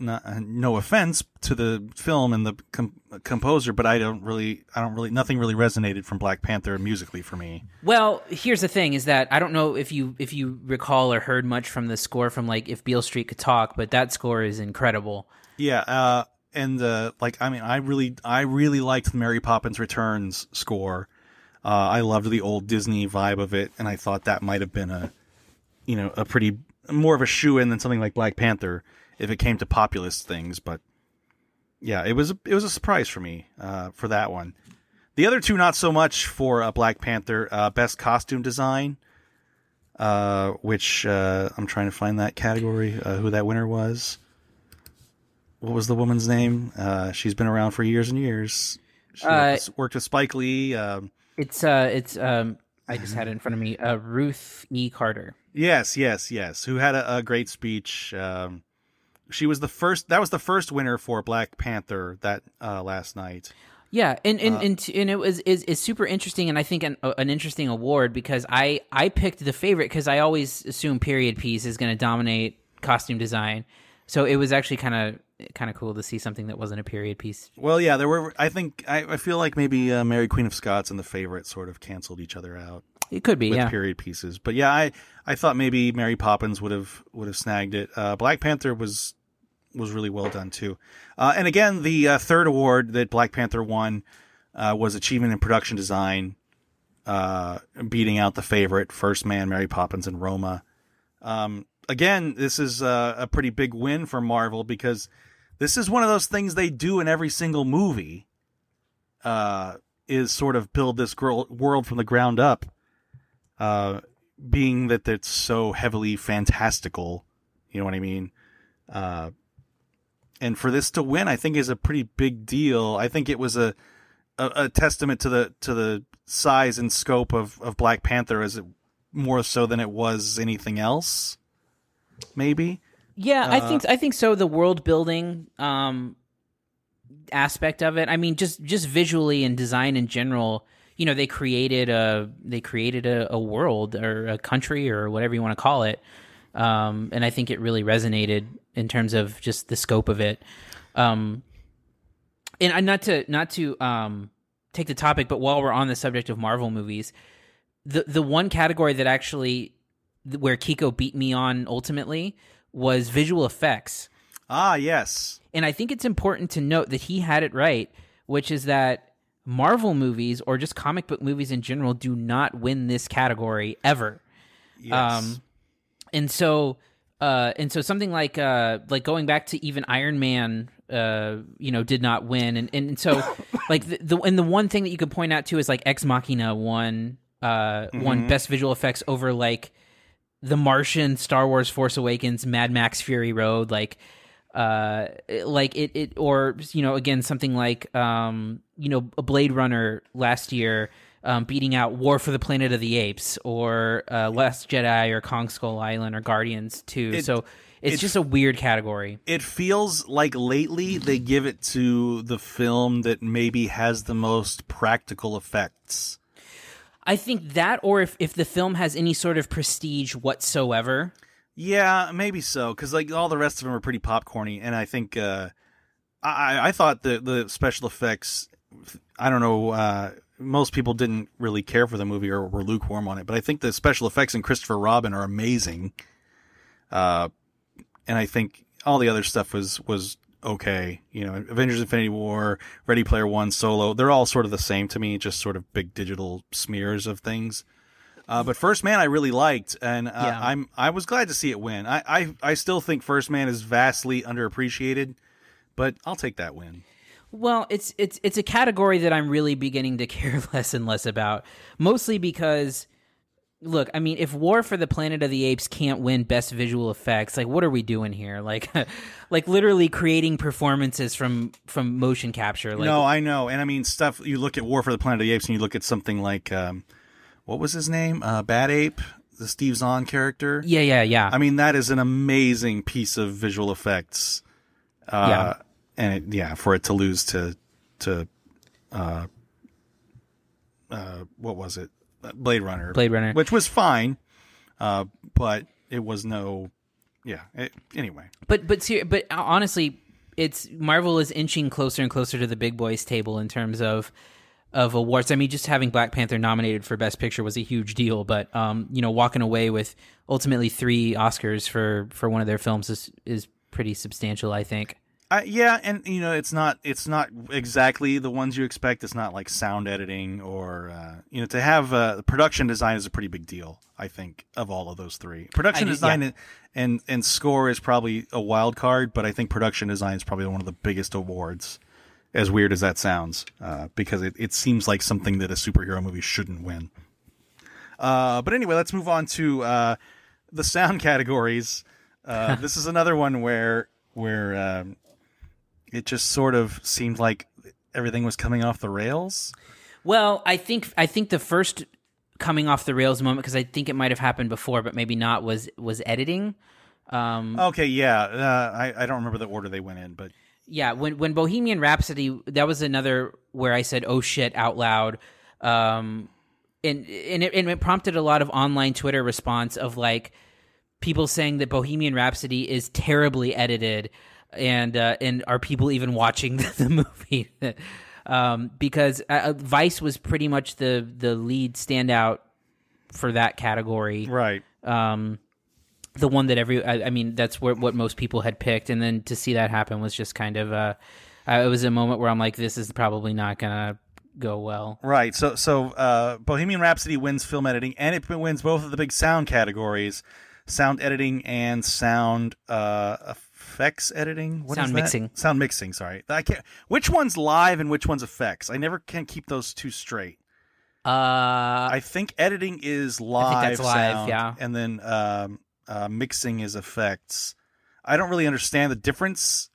not, uh, no offense to the film and the com- composer, but I don't really, I don't really, nothing really resonated from Black Panther musically for me. Well, here's the thing: is that I don't know if you if you recall or heard much from the score from like if Beale Street could talk, but that score is incredible. Yeah, uh, and uh, like I mean, I really, I really liked the Mary Poppins Returns score. Uh, I loved the old Disney vibe of it, and I thought that might have been a, you know, a pretty more of a shoe in than something like Black Panther if it came to populist things. But yeah, it was a, it was a surprise for me uh, for that one. The other two, not so much for uh, Black Panther. Uh, best costume design, uh, which uh, I'm trying to find that category. Uh, who that winner was? What was the woman's name? Uh, she's been around for years and years. She worked, with, worked with Spike Lee. Um, It's uh it's um I just had it in front of me. Uh, Ruth E. Carter. Yes, yes, yes. Who had a, a great speech. Um, she was the first. That was the first winner for Black Panther that uh, last night. Yeah, and and Uh, and, t- and it was is is super interesting, and I think an an interesting award because I I picked the favorite because I always assume period piece is going to dominate costume design, so it was actually kind of kind of cool to see something that wasn't a period piece. Well, yeah, there were. I think I, I feel like maybe uh, Mary Queen of Scots and the favorite sort of canceled each other out It could be, with yeah. period pieces. But yeah, I I thought maybe Mary Poppins would have would have snagged it. Uh, Black Panther was was really well done too. Uh, and again, the uh, third award that Black Panther won uh, was achievement in production design, uh, beating out the favorite First Man, Mary Poppins, and Roma. Um, again, this is uh, a pretty big win for Marvel because this is one of those things they do in every single movie. Uh, is sort of build this girl, world from the ground up. Being that it's so heavily fantastical, you know what I mean. Uh, and for this to win, I think is a pretty big deal. I think it was a, a, a testament to the to the size and scope of, of Black Panther as it more so than it was anything else. Maybe. Yeah, I Uh, think I think so. The world building um, aspect of it. I mean, just just visually and design in general. You know, they created a they created a, a world or a country or whatever you want to call it, um, and I think it really resonated in terms of just the scope of it. Um, and not to not to um, take the topic, but while we're on the subject of Marvel movies, the the one category that actually where Kiko beat me on ultimately was visual effects. Ah, yes. And I think it's important to note that he had it right, which is that Marvel movies or just comic book movies in general do not win this category ever. Yes. Um, and so, uh, and so something like uh, like going back to even Iron Man, uh, you know, did not win, and and so like the, the and the one thing that you could point out to is like Ex Machina won uh won best visual effects over like The Martian, Star Wars, Force Awakens, Mad Max, Fury Road, like uh like it it or you know again something like um you know a blade runner last year um beating out war for the planet of the apes or uh last jedi or kong skull island or guardians 2 It- so it's it- just a weird category it feels like lately they give it to the film that maybe has the most practical effects. i think that or if if the film has any sort of prestige whatsoever Yeah, maybe so. Because like all the rest of them are pretty popcorny, and I think uh, I I thought the the special effects. I don't know. Uh, most people didn't really care for the movie or were lukewarm on it, but I think the special effects in Christopher Robin are amazing. Uh, and I think all the other stuff was was okay. You know, Avengers: Infinity War, Ready Player One, Solo. They're all sort of the same to me, just sort of big digital smears of things. Uh, but First Man I really liked, and uh, Yeah. I'm I was glad to see it win. I, I I still think First Man is vastly underappreciated, but I'll take that win. Well, it's it's it's a category that I'm really beginning to care less and less about, mostly because look, I mean, if War for the Planet of the Apes can't win best visual effects, like what are we doing here? Like like literally creating performances from from motion capture. Like no, I know, and I mean stuff. You look at War for the Planet of the Apes, and you look at something like um, what was his name? Uh, Bad Ape, the Steve Zahn character. Yeah, yeah, yeah. I mean, that is an amazing piece of visual effects. Uh, Yeah. And it, yeah, for it to lose to to uh, uh, what was it? Blade Runner. Blade Runner. which was fine, uh, but it was no. Yeah. It, anyway, But but ser- but honestly, it's Marvel is inching closer and closer to the big boys table in terms of of awards. I mean, just having Black Panther nominated for Best Picture was a huge deal, but um, you know, walking away with ultimately three Oscars for for one of their films is is pretty substantial, I think. I, yeah, and you know, it's not it's not exactly the ones you expect. It's not like sound editing or uh, you know to have uh, production design is a pretty big deal. I think of all of those three, production I design yeah. and, and and score is probably a wild card, but I think production design is probably one of the biggest awards. As weird as that sounds, uh, because it, it seems like something that a superhero movie shouldn't win. Uh, but anyway, let's move on to uh, the sound categories. Uh, this is another one where where um, it just sort of seemed like everything was coming off the rails. Well, I think I think the first coming off the rails moment because I think it might have happened before, but maybe not was was editing. Um, Okay, yeah, uh, I I don't remember the order they went in, but yeah when when bohemian rhapsody that was another where i said oh shit out loud um and and it, and it prompted a lot of online twitter response of like people saying that bohemian rhapsody is terribly edited and uh and are people even watching the, the movie um because uh, vice was pretty much the the lead standout for that category right. um, the one that every I, I mean that's where, what most people had picked, and then to see that happen was just kind of uh, uh, it was a moment where I'm like, this is probably not gonna go well. Right. So so uh, Bohemian Rhapsody wins film editing, and it wins both of the big sound categories: sound editing and sound uh, effects editing. What is Sound mixing. Sound mixing. Sorry, I can't. Which one's live and which one's effects? I never can keep those two straight. Uh, I think editing is live, that's live, sound, yeah. and then um, uh, mixing is effects. I don't really understand the difference,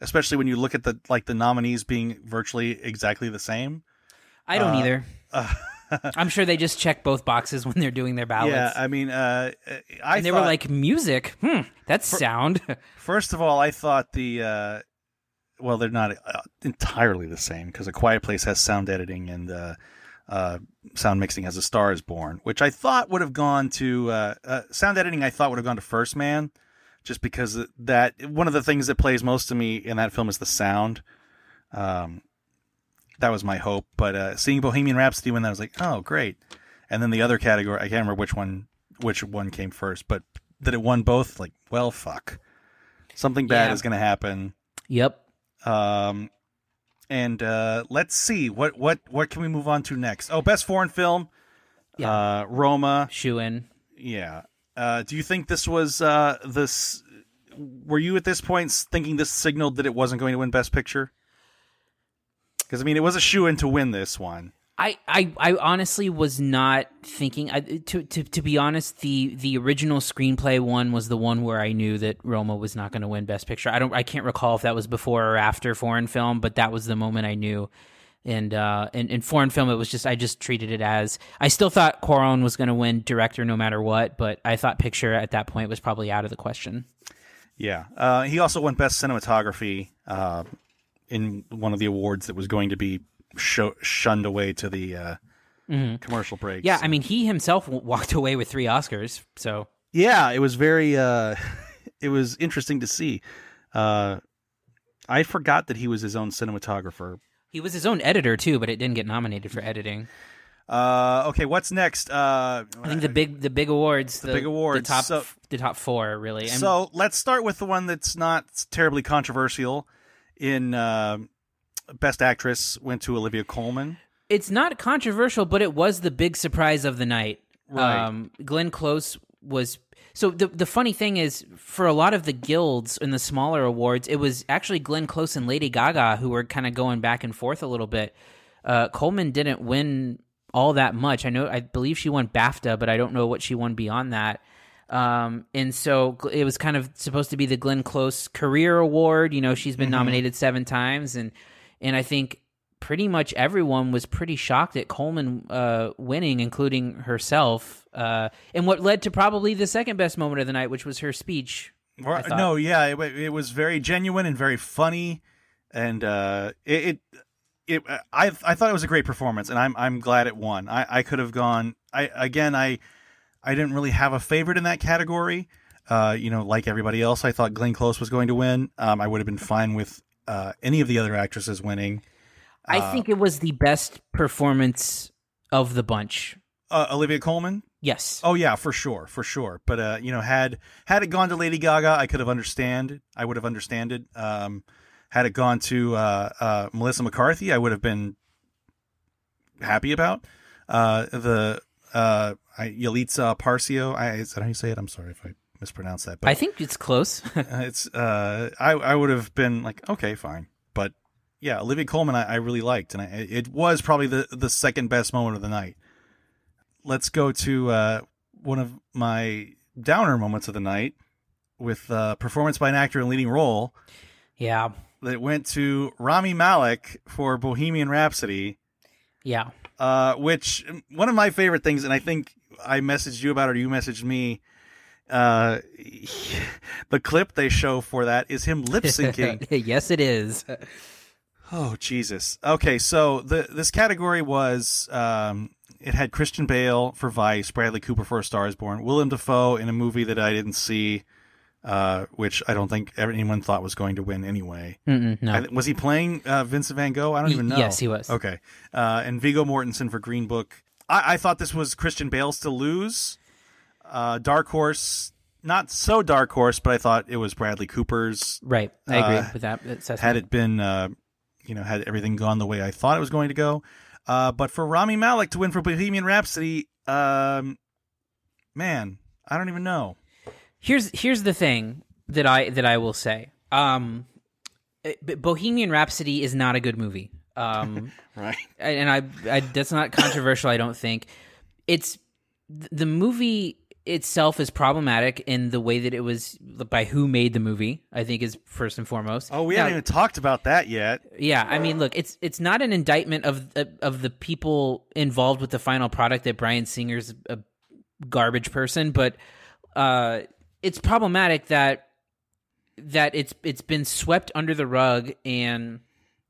especially when you look at the like the nominees being virtually exactly the same. I don't uh, either. I'm sure they just check both boxes when they're doing their ballots. Yeah, I mean, uh, I and they thought, were like, music, hmm, that's sound. first of all, I thought the uh, well, they're not uh, entirely the same because A Quiet Place has sound editing and uh, uh, sound mixing as A Star Is Born, which I thought would have gone to uh, uh, sound editing. I thought would have gone to First Man, just because that one of the things that plays most to me in that film is the sound. Um, that was my hope, but uh, seeing Bohemian Rhapsody when I was like, oh, great. And then the other category, I can't remember which one which one came first, but that it won both. Like, well, fuck, something bad Yeah. is going to happen. yep. Um, and uh, let's see what what what can we move on to next? Oh, best foreign film. Yeah. Uh, Roma. Shoe in. Yeah. Uh, do you think this was uh, this? Were you at this point thinking this signaled that it wasn't going to win Best Picture? Because I mean, it was a shoe in to win this one. I, I, I honestly was not thinking. I, to, to to be honest, the the original screenplay one was the one where I knew that Roma was not going to win Best Picture. I don't. I can't recall if that was before or after foreign film, but that was the moment I knew. And uh, in, in foreign film, it was just I just treated it as I still thought Cuarón was going to win director no matter what, but I thought picture at that point was probably out of the question. Yeah. Uh, he also won Best Cinematography uh, in one of the awards that was going to be sho- shunned away to the uh, commercial breaks. Mm-hmm. Yeah, I mean, he himself walked away with three Oscars, so yeah, it was very. Uh, it was interesting to see. Uh, I forgot that he was his own cinematographer. he was his own editor too, but it didn't get nominated for editing. Uh, okay, what's next? Uh, I think the big the big awards, the, big awards, the top so- the top four really. And so let's start with the one that's not terribly controversial. In uh, Best Actress, went to Olivia Colman. it's not controversial, but it was the big surprise of the night. Right. Um, Glenn Close was so the the funny thing is for a lot of the guilds and the smaller awards, it was actually Glenn Close and Lady Gaga who were kind of going back and forth a little bit. Uh, Colman didn't win all that much. I know I believe she won BAFTA, but I don't know what she won beyond that. Um, and so it was kind of supposed to be the Glenn Close Career Award. You know, she's been nominated seven times, and and I think pretty much everyone was pretty shocked at Colman uh, winning, including herself. Uh, and what led to probably the second best moment of the night, which was her speech. Thought. no, yeah, it, it was very genuine and very funny, and uh, it, it it I I thought it was a great performance, and I'm I'm glad it won. I I could have gone. I again I I didn't really have a favorite in that category. Uh, you know, like everybody else, I thought Glenn Close was going to win. Um, I would have been fine with uh, any of the other actresses winning. I think it was the best performance of the bunch. Uh, Olivia Colman. Yes. Oh yeah, for sure, for sure. But uh, you know, had had it gone to Lady Gaga, I could have understand. I would have understanded. Um, had it gone to uh, uh, Melissa McCarthy, I would have been happy about. Uh, the uh, I, Yalitza Parcio, I, is that how you say it? I'm sorry if I mispronounced that. But I think it's close. it's uh, I I would have been like, okay, fine. But yeah, Olivia Colman, I, I really liked, and I, it was probably the the second best moment of the night. Let's go to uh, one of my downer moments of the night with uh, performance by an actor in leading role yeah. that went to Rami Malek for Bohemian Rhapsody, Yeah. uh, which one of my favorite things, and I think I messaged you about or you messaged me. Uh, the clip they show for that is him lip syncing. yes, it is. Oh Jesus. Okay, so the this category was um, it had Christian Bale for Vice, Bradley Cooper for A Star Is Born, Willem Dafoe in a movie that I didn't see, uh, which I don't think anyone thought was going to win anyway. No. I, was he playing uh, Vincent Van Gogh? I don't even know. yes, he was. Okay, uh, and Viggo Mortensen for Green Book. I, I thought this was Christian Bale's to lose. Uh, dark Horse, not so dark horse, but I thought it was Bradley Cooper's right. I agree uh, with that assessment. had it been, uh, you know, had everything gone the way I thought it was going to go. Uh, but for Rami Malek to win for Bohemian Rhapsody, um, man, I don't even know. here's here's the thing that I that I will say. Um, eh, Bohemian Rhapsody is not a good movie. Um, Right. and I, I that's not controversial. I don't think it's the movie itself is problematic in the way that it was by who made the movie. I think is first and foremost. Oh, we Now, haven't even talked about that yet. yeah, I mean, look, it's it's not an indictment of of the people involved with the final product that Bryan Singer's a garbage person, but uh, it's problematic that that it's it's been swept under the rug and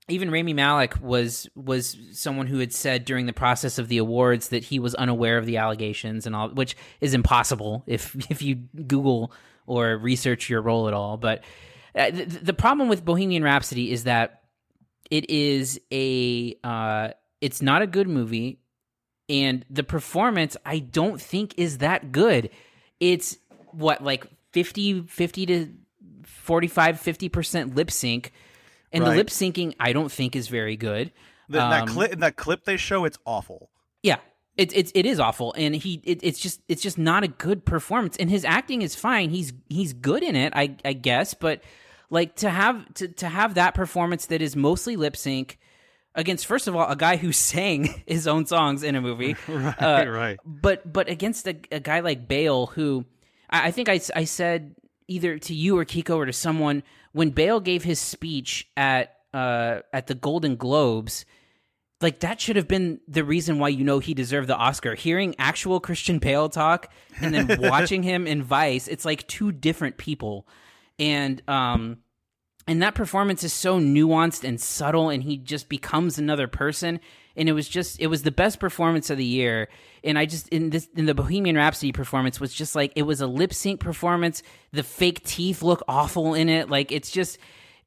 even Rami Malek was was someone who had said during the process of the awards that he was unaware of the allegations and all, which is impossible if if you Google or research your role at all. But uh, the, the problem with Bohemian Rhapsody is that it is a uh, it's not a good movie, and the performance I don't think is that good. It's what like 50, 50 to 45 50% lip sync and the lip syncing I don't think is very good. The, that Um, clip, that clip they show, it's awful. Yeah, it's it's it is awful, and he it, it's just it's just not a good performance. And his acting is fine. He's he's good in it, I I guess. But like to have to to have that performance that is mostly lip sync against first of all a guy who sang his own songs in a movie, Right, Uh, right. but but against a, a guy like Bale, who I, I think I, I said either to you or Kiko or to someone when Bale gave his speech at uh, at the Golden Globes, like that should have been the reason why you know he deserved the Oscar. Hearing actual Christian Bale talk and then watching him in Vice, it's like two different people, and um and that performance is so nuanced and subtle and he just becomes another person. And it was just it was the best performance of the year. And i just in this in the bohemian rhapsody performance was just like it was a lip sync performance. The fake teeth look awful in it. Like it's just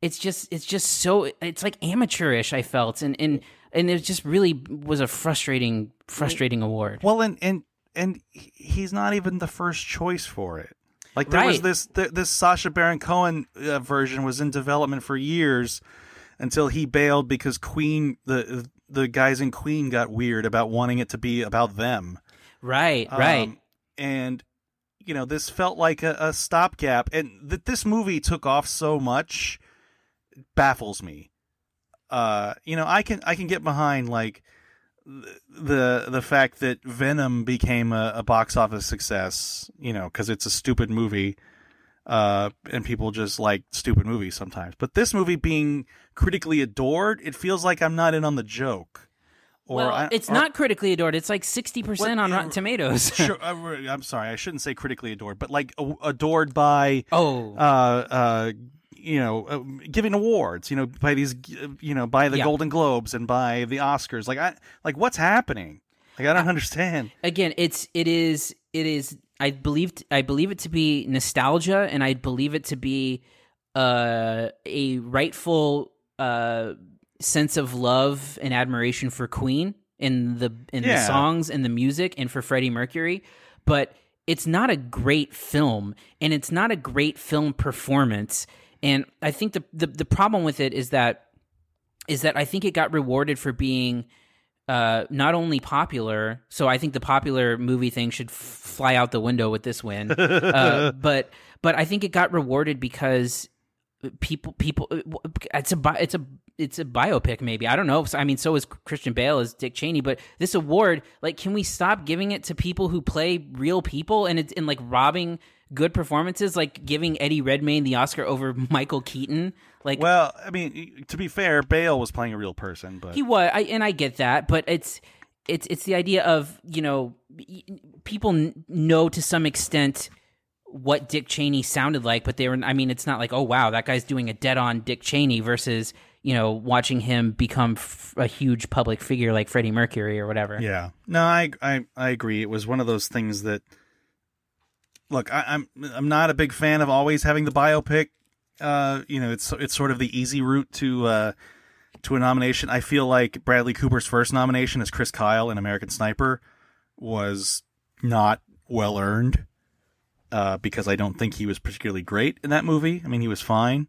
it's just it's just so it's like amateurish i felt. And and and it just really was a frustrating frustrating award. Well, and and and he's not even the first choice for it. Like there was this th- this Sacha Baron Cohen uh, version was in development for years until he bailed because Queen the the guys in Queen got weird about wanting it to be about them. right right Um, and you know this felt like a, a stopgap, and that this movie took off so much baffles me. Uh, you know, I can I can get behind like the the fact that Venom became a, a box office success, you know, because it's a stupid movie, uh, and people just like stupid movies sometimes. But this movie being critically adored, it feels like I'm not in on the joke. Or well, I- it's or- not critically adored. It's like sixty percent on Rotten Tomatoes. Sure, uh, I'm sorry, I shouldn't say critically adored, but like adored by oh, uh, uh, you know, uh, giving awards, you know, by these, uh, you know, by the Yeah. Golden Globes and by the Oscars. Like, I, like, what's happening? Like, I don't understand. again, it's it is it is. I believe I believe it to be nostalgia, and I believe it to be uh, a rightful uh, sense of love and admiration for Queen in the in the songs and the music, and for Freddie Mercury. But it's not a great film, and it's not a great film performance. And I think the the, the problem with it is that is that I think it got rewarded for being uh, not only popular. So I think the popular movie thing should f- fly out the window with this win. uh, but but I think it got rewarded because people people it's a it's a it's a biopic maybe i don't know i mean so is christian bale as dick cheney but this award like can we stop giving it to people who play real people and it's in like robbing good performances like giving eddie redmayne the oscar over michael keaton like Well, I mean, to be fair, Bale was playing a real person, but he was, I, and I get that, but it's it's it's the idea of you know people n- know to some extent what Dick Cheney sounded like, but they were. I mean, it's not like oh wow, that guy's doing a dead on Dick Cheney versus you know watching him become f- a huge public figure like Freddie Mercury or whatever. yeah, no, I, I, I agree. It was one of those things that, look, I, I'm, I'm not a big fan of always having the biopic. Uh, you know, it's, it's sort of the easy route to, uh, to a nomination. I feel like Bradley Cooper's first nomination as Chris Kyle in American Sniper was not well earned. Uh, because I don't think he was particularly great in that movie. I mean, he was fine.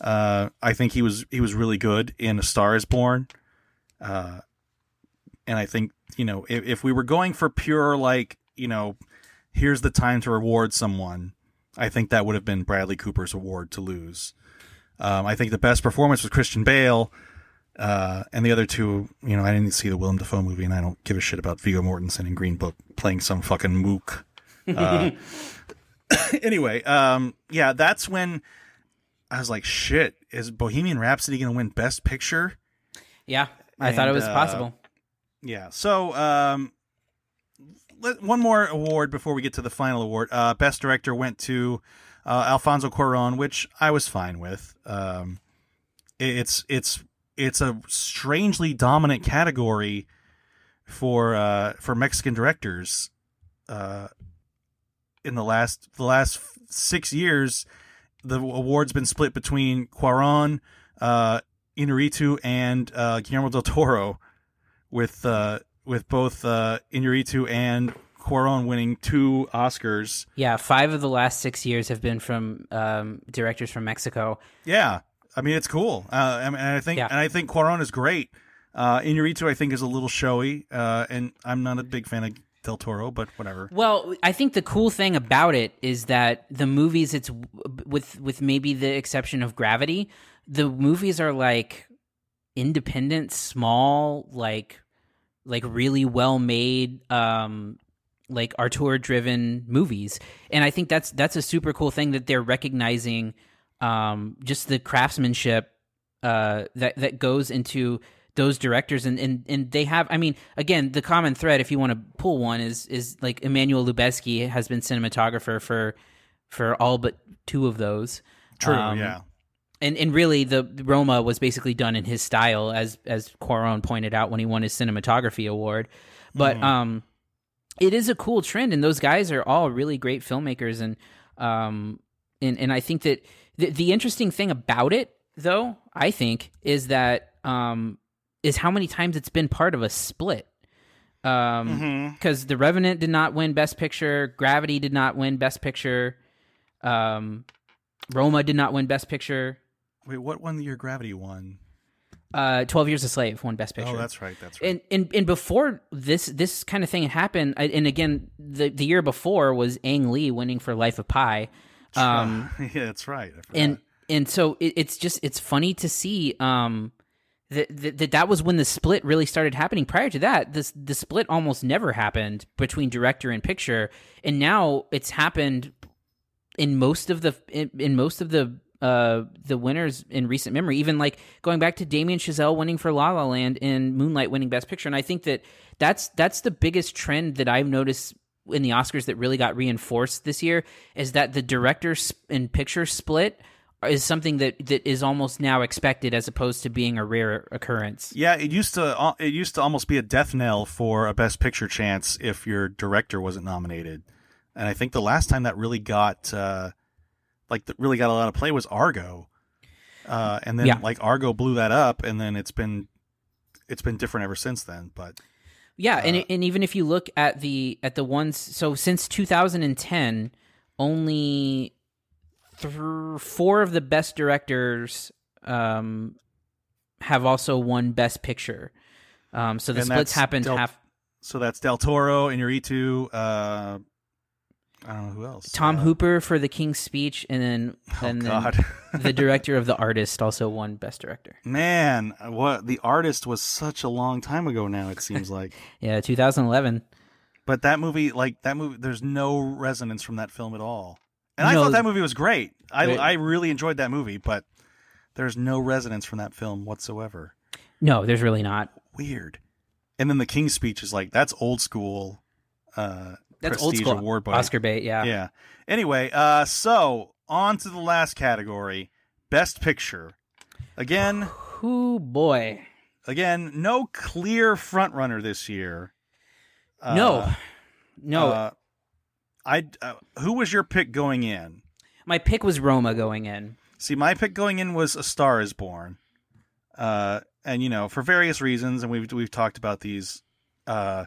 Uh, I think he was he was really good in A Star Is Born. Uh, and I think you know if, if we were going for pure like you know, here's the time to reward someone, I think that would have been Bradley Cooper's award to lose. Um, I think the best performance was Christian Bale. Uh, and the other two, you know, I didn't see the Willem Dafoe movie, and I don't give a shit about Viggo Mortensen in Green Book playing some fucking mook. Uh, anyway, um, yeah, that's when I was like, shit, is Bohemian Rhapsody going to win Best Picture? Yeah, I thought it was uh, possible. Yeah. So, um, let, one more award before we get to the final award. Uh, Best Director went to uh, Alfonso Cuarón, which I was fine with. Um, it- it's it's it's a strangely dominant category for uh, for Mexican directors. Uh, in the last the last six years, the award's been split between Cuarón, uh, Inarritu, and uh, Guillermo del Toro with uh, with both uh, Inarritu and Cuarón winning two Oscars. Yeah, five of the last six years have been from um, directors from Mexico. Yeah, I mean it's cool. Uh, I and I think Yeah. and I think Cuarón is great. Uh, Inarritu I think is a little showy, uh, and I'm not a big fan of Del Toro, but whatever. Well, I think the cool thing about it is that the movies it's with with maybe the exception of Gravity, the movies are like independent, small, like like really well made um like auteur driven movies. And I think that's that's a super cool thing that they're recognizing um just the craftsmanship uh that that goes into those directors and, and and they have I mean again the common thread if you want to pull one is is like Emmanuel Lubezki has been cinematographer for for all but two of those True. Um, yeah. And and really the Roma was basically done in his style as as Cuarón pointed out when he won his cinematography award but Mhm. um it is a cool trend and those guys are all really great filmmakers and um and and I think that the, the interesting thing about it though I think is that um is how many times it's been part of a split um Mhm. because the revenant did not win best picture gravity did not win best picture um roma did not win best picture Wait, what one the year Gravity won? Uh, Twelve Years a Slave won Best Picture. Oh, that's right. That's right. and and and before this this kind of thing happened, I- and again the the year before was Ang Lee winning for Life of Pi. Um, yeah, that's right. And and so it, it's just it's funny to see um that, that that that was when the split really started happening prior to that this the split almost never happened between director and picture and now it's happened in most of the in, in most of the uh the winners in recent memory even like going back to Damien Chazelle winning for La La Land and Moonlight winning best picture and I think that that's that's the biggest trend that I've noticed in the Oscars that really got reinforced this year is that the director and picture split is something that that is almost now expected as opposed to being a rare occurrence. yeah, it used to uh, it used to almost be a death knell for a Best Picture chance if your director wasn't nominated, and I think the last time that really got uh, like that really got a lot of play was Argo, uh, and then Yeah. like Argo blew that up, and then it's been it's been different ever since then. But Yeah, and and even if you look at the at the ones so since 2010, only th- four of the best directors um, have also won Best Picture. Um, so the splits happened Del- half. so that's Del Toro, Inarritu, uh, I don't know who else. Tom uh, Hooper for The King's Speech, and then Oh and then God, the director of The Artist also won Best Director. man, what the artist was such a long time ago now. It seems like. Yeah, 2011. But that movie, like that movie, there's no resonance from that film at all. And I thought that movie was great. I Right. I really enjoyed that movie, but there's no resonance from that film whatsoever. No, there's really not. Weird. And then the King's Speech is like that's old school. Uh, That's old school award. Oscar bait. Yeah. Yeah. Anyway, uh, so on to the last category, Best Picture. Again, Whoo boy. again, no clear front runner this year. Uh, no, no. uh, I uh, who was your pick going in? My pick was Roma going in. See, my pick going in was A Star Is Born, uh, and you know for various reasons, and we've we've talked about these uh,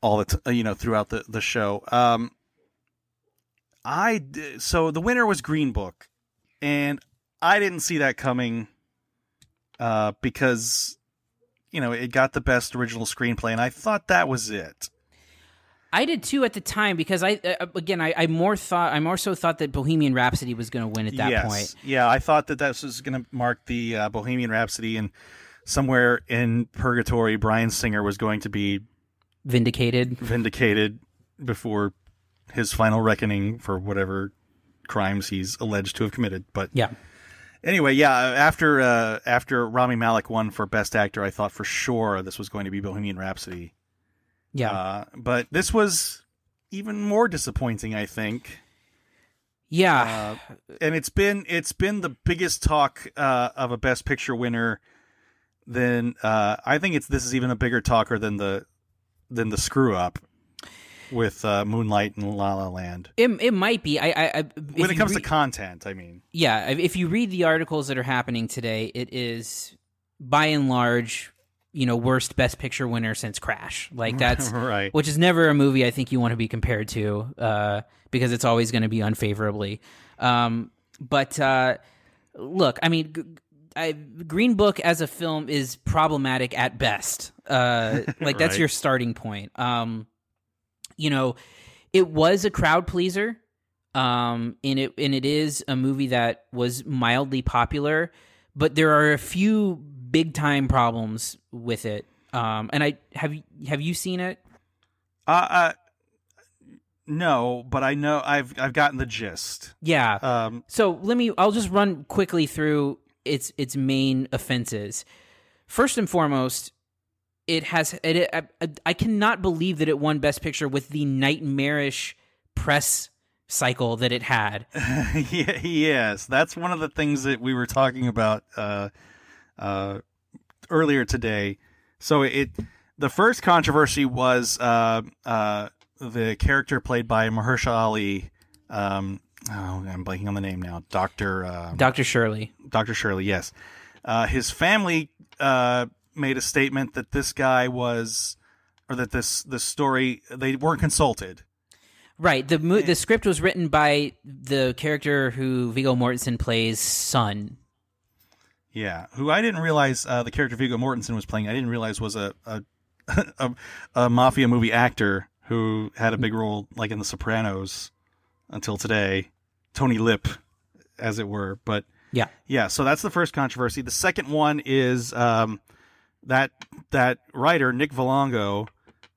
all the t- uh, you know throughout the the show. Um, I d- so the winner was Green Book, and I didn't see that coming uh, because you know it got the best original screenplay, and I thought that was it. I did too at the time because I uh, again I, I more thought I more so thought that Bohemian Rhapsody was going to win at that yes. point. Yeah, I thought that this was going to mark the uh, Bohemian Rhapsody, and somewhere in purgatory, Bryan Singer was going to be Vindicated. vindicated before his final reckoning for whatever crimes he's alleged to have committed. But Yeah. anyway, yeah, after uh, after Rami Malek won for Best Actor, I thought for sure this was going to be Bohemian Rhapsody. Yeah. Uh, but this was even more disappointing, I think. yeah. Uh, and it's been it's been the biggest talk uh, of a Best Picture winner. Than uh, I think it's this is even a bigger talker than the than the screw up with uh, Moonlight and La La Land. it, it might be. I, I, I When it comes to content, I mean, yeah, if- if you read the articles that are happening today, it is by and large, you know, worst Best Picture winner since Crash. Like that's right. which is never a movie I think you want to be compared to uh, because it's always going to be unfavorably. Um, but uh, look, I mean, g- I, Green Book as a film is problematic at best. Uh, like that's Right. your starting point. Um, you know, it was a crowd pleaser, um, and it and it is a movie that was mildly popular, but there are a few big time problems with it. Um, and I have have you seen it? Uh, uh, no, but I know I've I've gotten the gist. Yeah. Um, So let me. I'll just run quickly through its its main offenses. First and foremost, it has. It, I, I cannot believe that it won Best Picture with the nightmarish press cycle that it had. yes, that's one of the things that we were talking about uh, uh, earlier today. So it the first controversy was uh, uh, the character played by Mahershala Ali. Um, oh, I'm blanking on the name now. Doctor uh, Doctor Shirley. Doctor Shirley. Yes, uh, his family uh, made a statement that this guy was, or that this this story they weren't consulted. Right. The mo- the script was written by the character who Viggo Mortensen plays son. Yeah, who I didn't realize uh, the character Viggo Mortensen was playing. I didn't realize was a a, a a mafia movie actor who had a big role like in The Sopranos until today. Tony Lip, as it were. But Yeah. yeah. So that's the first controversy. The second one is um, that that writer Nick Vallelonga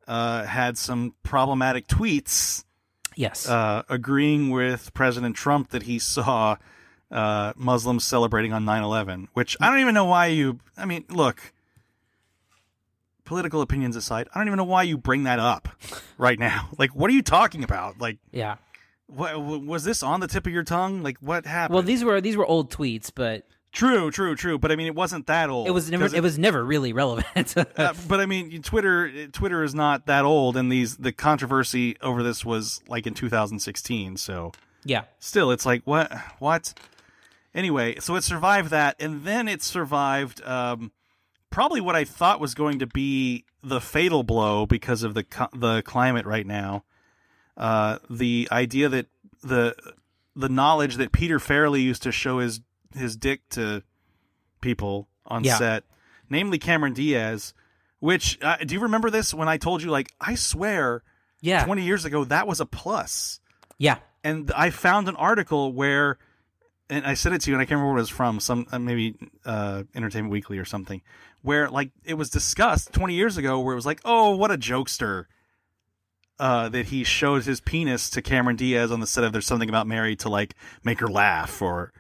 uh, had some problematic tweets Yes. uh, agreeing with President Trump that he saw uh, Muslims celebrating on 9 11, which I don't even know why you. I mean, look, political opinions aside, I don't even know why you bring that up right now. Like, what are you talking about? Like, yeah. What, was this on the tip of your tongue? Like, what happened? Well, these were these were old tweets, but true, true, true. But I mean, it wasn't that old. it was never 'Cause it was never really relevant. uh, but I mean, Twitter Twitter is not that old, and these the controversy over this was like in 2016. So yeah. still it's like what what anyway so it survived that and then it survived um probably what i thought was going to be the fatal blow because of the co- the climate right now uh the idea that the the knowledge that peter farrelly used to show his his dick to people on Yeah. set namely cameron diaz which uh, do you remember this when i told you like i swear Yeah. 20 years ago that was a plus yeah. and I found an article where, and I sent it to you, and I can't remember what it was from, some uh, maybe uh, Entertainment Weekly or something, where like it was discussed 20 years ago, where it was like, oh, what a jokester. Uh, that he showed his penis to Cameron Diaz on the set of There's Something About Mary to like make her laugh or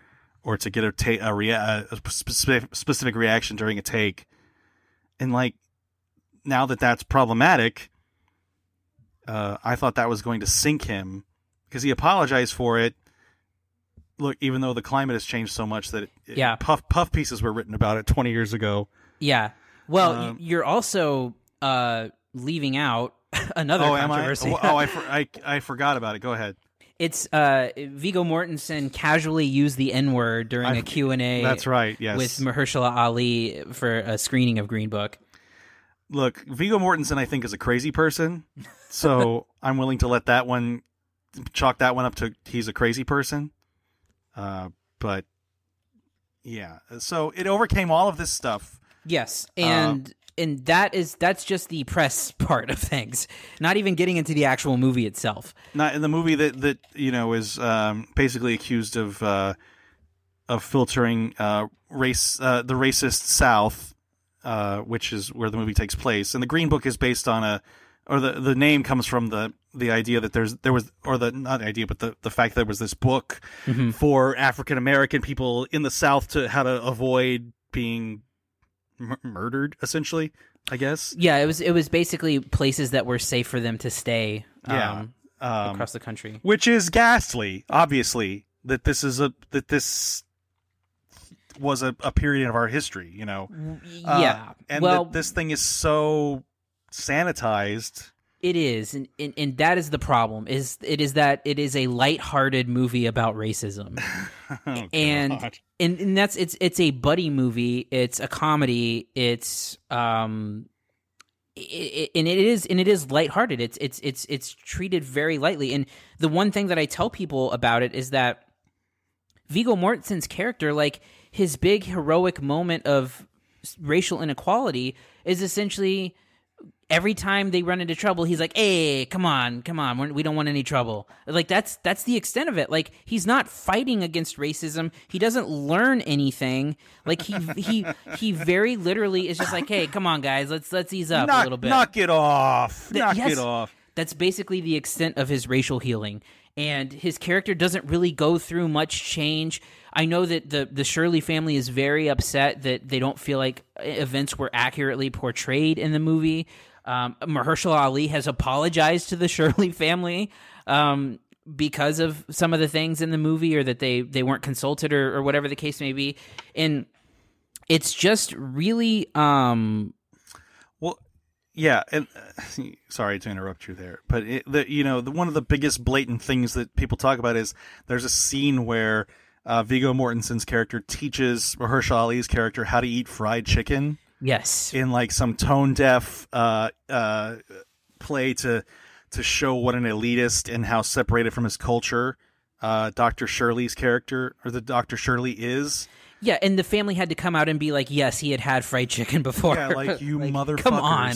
or to get a, ta- a, rea- a specific, specific reaction during a take. And like now that that's problematic, uh, I thought that was going to sink him because he apologized for it. Look, even though the climate has changed so much that it, it- Yeah. puff puff pieces were written about it 20 years ago. Yeah. Well, Um, you're also uh, leaving out another oh, am I? controversy. Oh, oh, I, for, I I forgot about it. Go ahead. it's uh, Viggo Mortensen casually used the N word during I- a Q and A. That's right. Yes. With Mahershala Ali for a screening of Green Book. Look, Viggo Mortensen, I think, is a crazy person. So I'm willing to let that one chalk that one up to he's a crazy person. Uh, but yeah, so it overcame all of this stuff. Yes, Uh, and and that is that's just the press part of things. Not even getting into the actual movie itself. not in the movie that that you know is um, basically accused of uh, of filtering uh, race uh, the racist South, uh, which is where the movie takes place. And the Green Book is based on a, or the the name comes from the the idea that there's there was or the not the idea but the the fact that there was this book for African American people in the South to how to avoid being mur- murdered, essentially. I guess. Yeah, it was it was basically places that were safe for them to stay. Yeah. Um, Um, across the country. which is ghastly obviously that this is a that this was a, a period of our history you know Uh, yeah. and well, that this thing is so sanitized It is, and, and and that is the problem. Is it is that it is a light-hearted movie about racism, Oh, and, and and that's it's it's a buddy movie. It's a comedy. It's um, i i and it is and it is lighthearted. It's it's it's it's treated very lightly. And the one thing that I tell people about it is that Viggo Mortensen's character, like his big heroic moment of racial inequality, is essentially every time they run into trouble, he's like, "Hey, come on, come on, we're, we don't want any trouble." Like that's that's the extent of it. Like he's not fighting against racism. He doesn't learn anything. Like he he he very literally is just like, "Hey, come on, guys, let's let's ease up a little bit." knock it off Th- knock yes. it off That's basically the extent of his racial healing. And his character doesn't really go through much change. I know that the the Shirley family is very upset that they don't feel like uh, events were accurately portrayed in the movie. Um, Mahershala Ali has apologized to the Shirley family um, because of some of the things in the movie, or that they they weren't consulted, or, or whatever the case may be. And it's just really um, well yeah and uh, sorry to interrupt you there but it, the, you know the, one of the biggest blatant things that people talk about is there's a scene where uh, Viggo Mortensen's character teaches Mahershala Ali's character how to eat fried chicken yes, in like some tone deaf uh, uh, play to to show what an elitist and how separated from his culture uh, Dr. Shirley's character or the Dr. Shirley is. Yeah, and the family had to come out and be like, "Yes, he had had fried chicken before." Yeah, like you motherfuckers. Come on.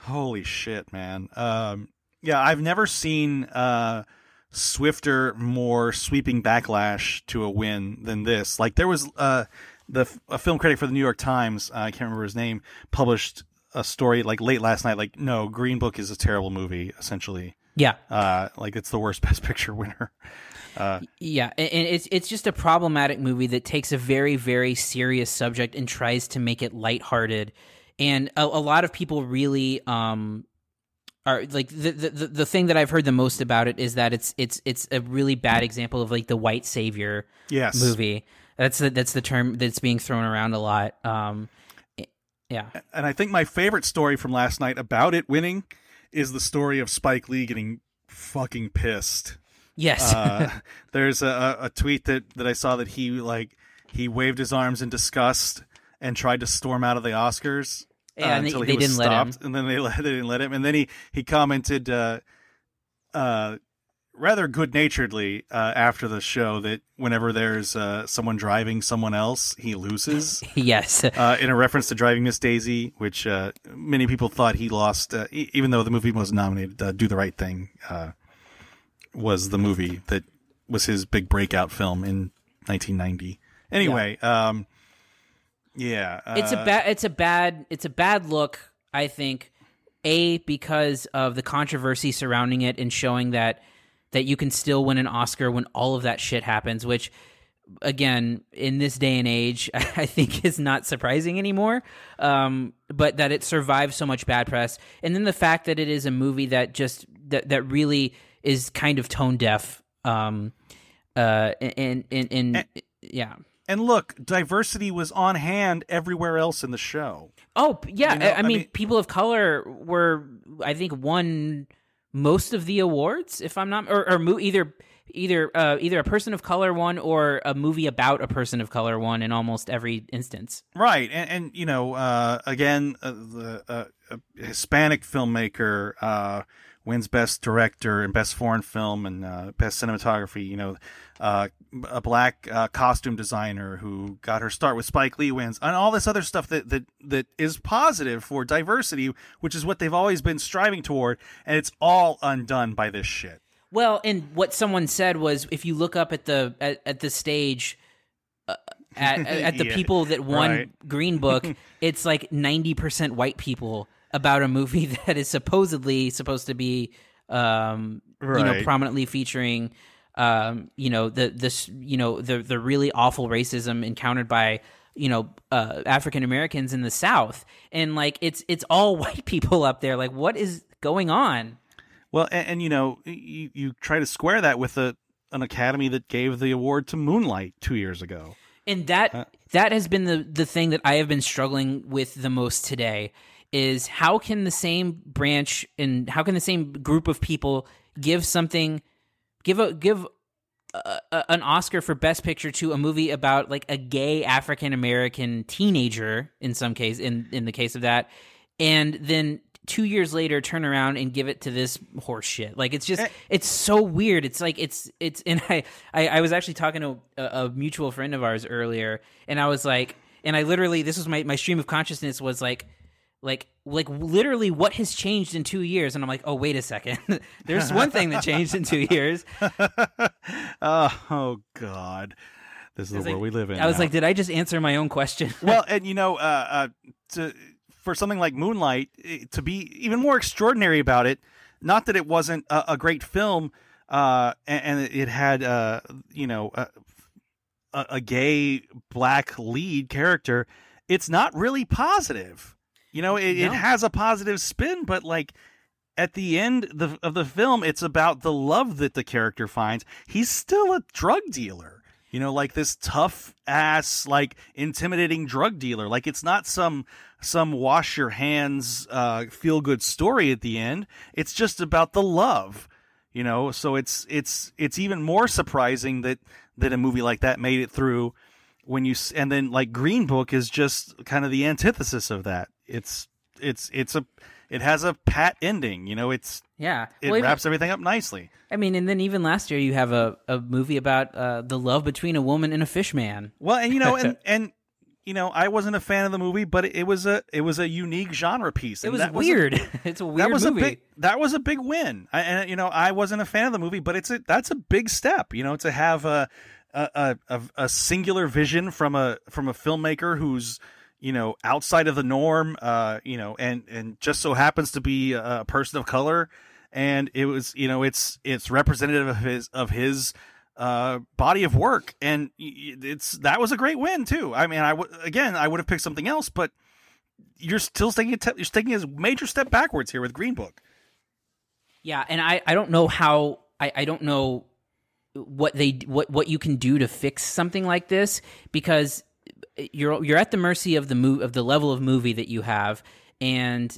Holy shit, man. Um, yeah, I've never seen uh, swifter, more sweeping backlash to a win than this. Like there was uh, the a film critic for the New York Times, uh, I can't remember his name, published a story like late last night. Like, no, Green Book is a terrible movie. Essentially, Yeah, uh, like it's the worst Best Picture winner. yeah, and it's it's just a problematic movie that takes a very very serious subject and tries to make it lighthearted, and a, a lot of people really um are like the, the the the thing that I've heard the most about it is that it's it's it's a really bad example of like the white savior Yes, movie. That's the that's the term that's being thrown around a lot. Um, yeah. and I think my favorite story from last night about it winning is the story of Spike Lee getting fucking pissed. Yes. Uh, there's a, a tweet that, that I saw that he like he waved his arms in disgust and tried to storm out of the Oscars. uh, Yeah, and until they he was didn't let him. stopped, and then they, let, they didn't let him. And then he he commented, uh, uh, rather good naturedly uh, after the show that whenever there's uh, someone driving someone else, he loses. yes. uh, in a reference to Driving Miss Daisy, which uh, many people thought he lost, uh, e- even though the movie was nominated. Uh, Do the Right Thing uh, was the movie that was his big breakout film in 1990. Anyway, um, yeah, uh, it's a bad it's a bad it's a bad look i think a because of the controversy surrounding it and showing that that you can still win an oscar when all of that shit happens which again in this day and age i think is not surprising anymore um, but that it survives so much bad press and then the fact that it is a movie that just that, that really is kind of tone deaf um, uh, and, and, and, Eh. yeah And look, diversity was on hand everywhere else in the show. Oh yeah, You know, I, I mean, mean- people of color were, I think, won most of the awards. If I'm not, or, or mo- either either uh, either a person of color won or a movie about a person of color won in almost every instance. Right, and, and you know, uh, again, uh, the uh, Hispanic filmmaker uh, wins Best Director and Best Foreign Film and uh, Best Cinematography. You know, uh, a black uh, costume designer who got her start with Spike Lee wins, and all this other stuff that that that is positive for diversity, which is what they've always been striving toward, and it's all undone by this shit. Well, and what someone said was, if you look up at the at, at the stage. Uh, at, at the Yeah, people that won right. Green Book, it's like ninety percent white people about a movie that is supposedly supposed to be, um, you know, prominently featuring, um, you know, the this, you know, the the really awful racism encountered by you know uh, African Americans in the South, and like it's it's all white people up there. Like, what is going on? Well, and, and you know, you, you try to square that with a an academy that gave the award to Moonlight two years ago. and that that has been the the thing that I have been struggling with the most today is how can the same branch and how can the same group of people give something give a give a, a, an Oscar for best picture to a movie about like a gay African American teenager in some case in in the case of that and then 2 years later turn around and give it to this horse shit like it's just Eh. it's so weird it's like it's it's and I I, I was actually talking to a, a mutual friend of ours earlier and I was like and I literally this was my my stream of consciousness was like like like literally what has changed in two years and i'm like oh wait a second there's one thing that changed in two years oh, oh God, this is the was world like- we live in. i was now. like did i just answer my own question well, and you know, uh, uh, to for something like Moonlight eh, to be even more extraordinary about it, not that it wasn't a, a great film, uh, and, and it had, uh, you know, a, a gay black lead character. It's not really positive. You know, it, it has a positive spin, but like at the end the, of the film, it's about the love that the character finds. He's still a drug dealer. You know, like this tough ass, like intimidating drug dealer. Like it's not some some wash your hands, uh, feel good story at the end. It's just about the love. You know, so it's it's it's even more surprising that that a movie like that made it through when you and then like Green Book is just kind of the antithesis of that. It's it's it's a it has a pat ending. You know, it's Yeah, it Well, even- wraps everything up nicely. I mean, and then even last year you have a, a movie about uh, the love between a woman and a fish man. Well, and you know, and and you know, I wasn't a fan of the movie, but it, was a it was a unique genre piece. It was that a- weird. it's a weird that was movie. a big that was a big win. I, and you know, I wasn't a fan of the movie, but it's a that's a big step. You know, to have a a a, a singular vision from a from a filmmaker who's you know outside of the norm. Uh, you know, and and just so happens to be a person of color. And it was, you know, it's it's representative of his of his uh, body of work, and it's that was a great win too. I mean, I again, I would have picked something else, but you're still taking a te- you're taking a major step backwards here with Green Book. Yeah, and I, I don't know how I, I don't know what they what what you can do to fix something like this because you're you're at the mercy of the mo- of the level of movie that you have. And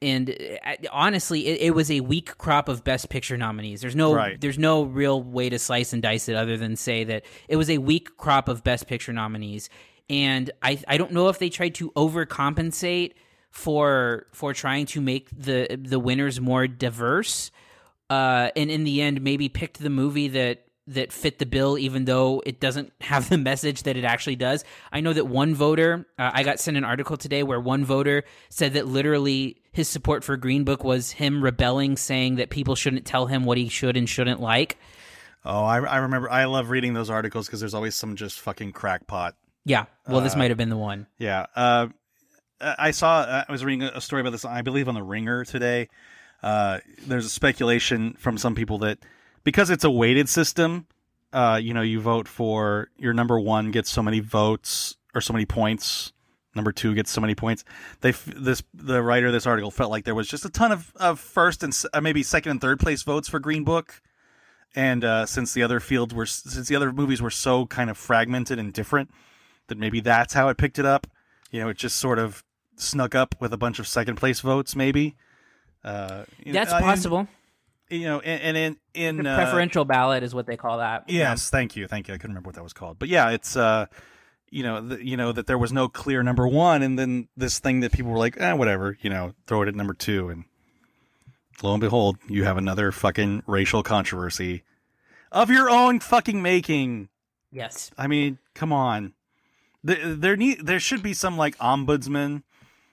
and uh, honestly it, it was a weak crop of best picture nominees. There's no Right. there's no real way to slice and dice it other than say that it was a weak crop of best picture nominees. And i i don't know if they tried to overcompensate for for trying to make the the winners more diverse. Uh, and in the end maybe picked the movie that that fit the bill even though it doesn't have the message that it actually does i know that one voter uh, i got sent an article today where one voter said that literally his support for green book was him rebelling saying that people shouldn't tell him what he should and shouldn't like Oh, I, I remember. I love reading those articles because there's always some just fucking crackpot. yeah well this might have been the one Yeah. Uh, I saw. I was reading a story about this. I believe on the Ringer today. Uh, there's a speculation from some people that because it's a weighted system, uh, you know, you vote for your number one gets so many votes or so many points. Number two gets so many points. They this the writer of this article felt like there was just a ton of, of first and uh, maybe second and third place votes for Green Book, and uh, since the other fields were since the other movies were so kind of fragmented and different, that maybe that's how it picked it up. You know, it just sort of snuck up with a bunch of second place votes, maybe. Uh, know, that's possible you know, and, and in in uh, preferential ballot is what they call that Yes, thank you, thank you. I couldn't remember what that was called, but yeah, it's uh, you know, the, you know that there was no clear number one, and then this thing that people were like, eh, whatever, you know, throw it at number two, and lo and behold, you have another fucking racial controversy of your own fucking making. yes I mean, come on. There, there need there should be some like ombudsman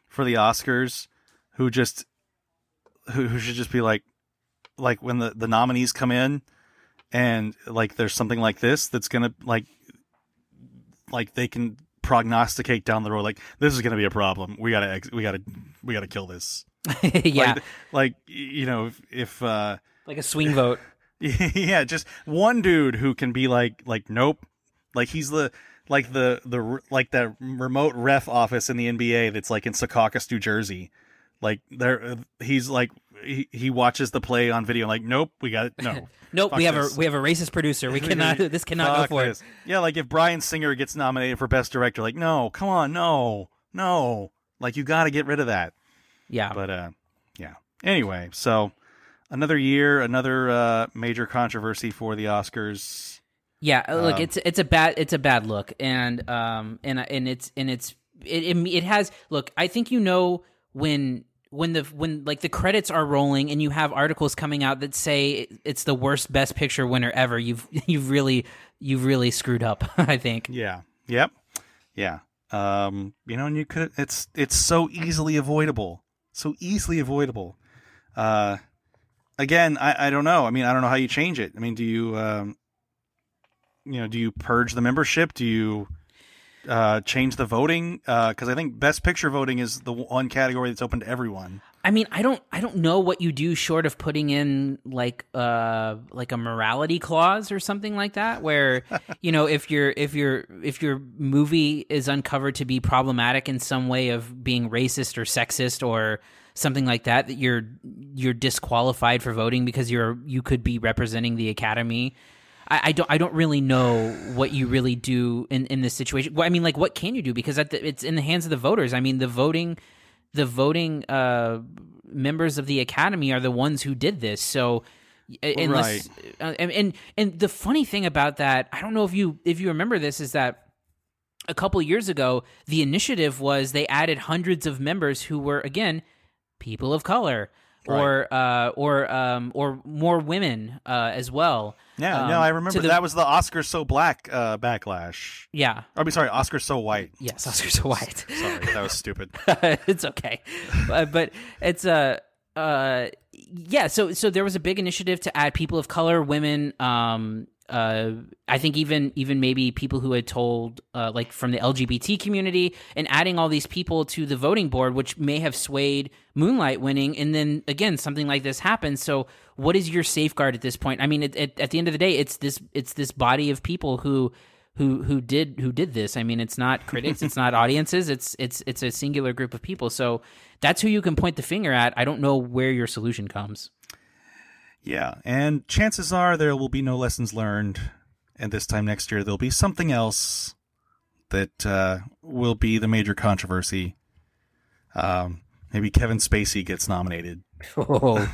for the Oscars who just who, who should just be like like when the the nominees come in and like there's something like this that's gonna like like they can prognosticate down the road like this is gonna be a problem. We gotta ex- we gotta we gotta kill this. Yeah. Like, like you know if, if uh like a swing vote. Yeah, just one dude who can be like, like, nope, like he's the like the the like that remote ref office in the NBA that's like in Secaucus, New Jersey. Like there, he's like he, he watches the play on video. Like, nope, we got it. No, nope we have this. a we have a racist producer we cannot this cannot Fuck go for this. it Yeah, like if Bryan Singer gets nominated for best director, like, no, come on, no, no, like you got to get rid of that. yeah But uh, yeah. Anyway, so another year, another uh, major controversy for the Oscars. Yeah, uh, look, Um, it's it's a bad it's a bad look, and um and and it's and it's it, it it has look. I think you know when when the when like the credits are rolling and you have articles coming out that say it's the worst best picture winner ever. You've you've really you've really screwed up. I think. Yeah. Yep. Yeah. Um, you know, and you could it's it's so easily avoidable. So easily avoidable. Uh again, I, I don't know. I mean, I don't know how you change it. I mean, do you um you know, do you purge the membership? Do you uh change the voting? Uh cuz I think best picture voting is the one category that's open to everyone. I mean, I don't I don't know what you do short of putting in like uh like a morality clause or something like that where you know if your if your if your movie is uncovered to be problematic in some way of being racist or sexist or something like that that you're you're disqualified for voting because you're you could be representing the academy. I, I don't I don't really know what you really do in, in this situation. Well, I mean, like, what can you do? Because at the, it's in the hands of the voters. I mean, the voting the voting uh, members of the academy are the ones who did this. So unless uh, and, and and the funny thing about that, I don't know if you if you remember this is that a couple years ago the initiative was they added hundreds of members who were again people of color or uh, or um, or more women uh, as well. Yeah, Um, no, I remember the- that was the Oscar so black uh, backlash. Yeah. I mean, sorry, Oscar so white. Yes, Oscar so white. Sorry, that was stupid. it's okay, uh, but it's uh, uh, yeah. So so there was a big initiative to add people of color, women. Um, uh, I think even even maybe people who had told uh, like from the LGBT community and adding all these people to the voting board, which may have swayed Moonlight winning. And then again, something like this happens. So what is your safeguard at this point? I mean, it, it, at the end of the day, it's this it's this body of people who who who did who did this. I mean, it's not critics, it's not audiences, it's it's it's a singular group of people. So that's who you can point the finger at. I don't know where your solution comes. Yeah, and chances are there will be no lessons learned, and this time next year there'll be something else that uh, will be the major controversy. Um, maybe Kevin Spacey gets nominated, Oh,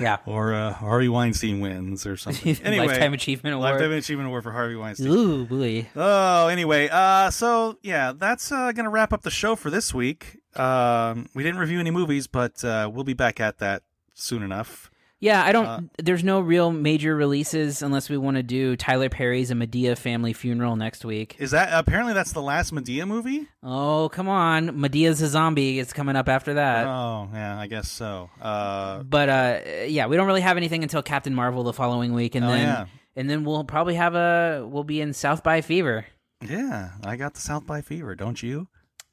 yeah. or uh, Harvey Weinstein wins, or something. Anyway, Lifetime Achievement Award. Lifetime Achievement Award for Harvey Weinstein. Ooh, boy. Oh, anyway, uh, so yeah, that's uh, gonna wrap up the show for this week. Um, we didn't review any movies, but uh, we'll be back at that soon enough. Yeah, I don't. Uh, there's no real major releases unless we want to do Tyler Perry's A Madea Family Funeral next week. Is that apparently that's the last Madea movie? Oh, come on. Madea's a zombie. It's coming up after that. Oh, yeah, I guess so. Uh, but uh, yeah, we don't really have anything until Captain Marvel the following week, and Oh, then yeah. and then we'll probably have a we'll be in South by Fever. yeah, I got the South by Fever, don't you?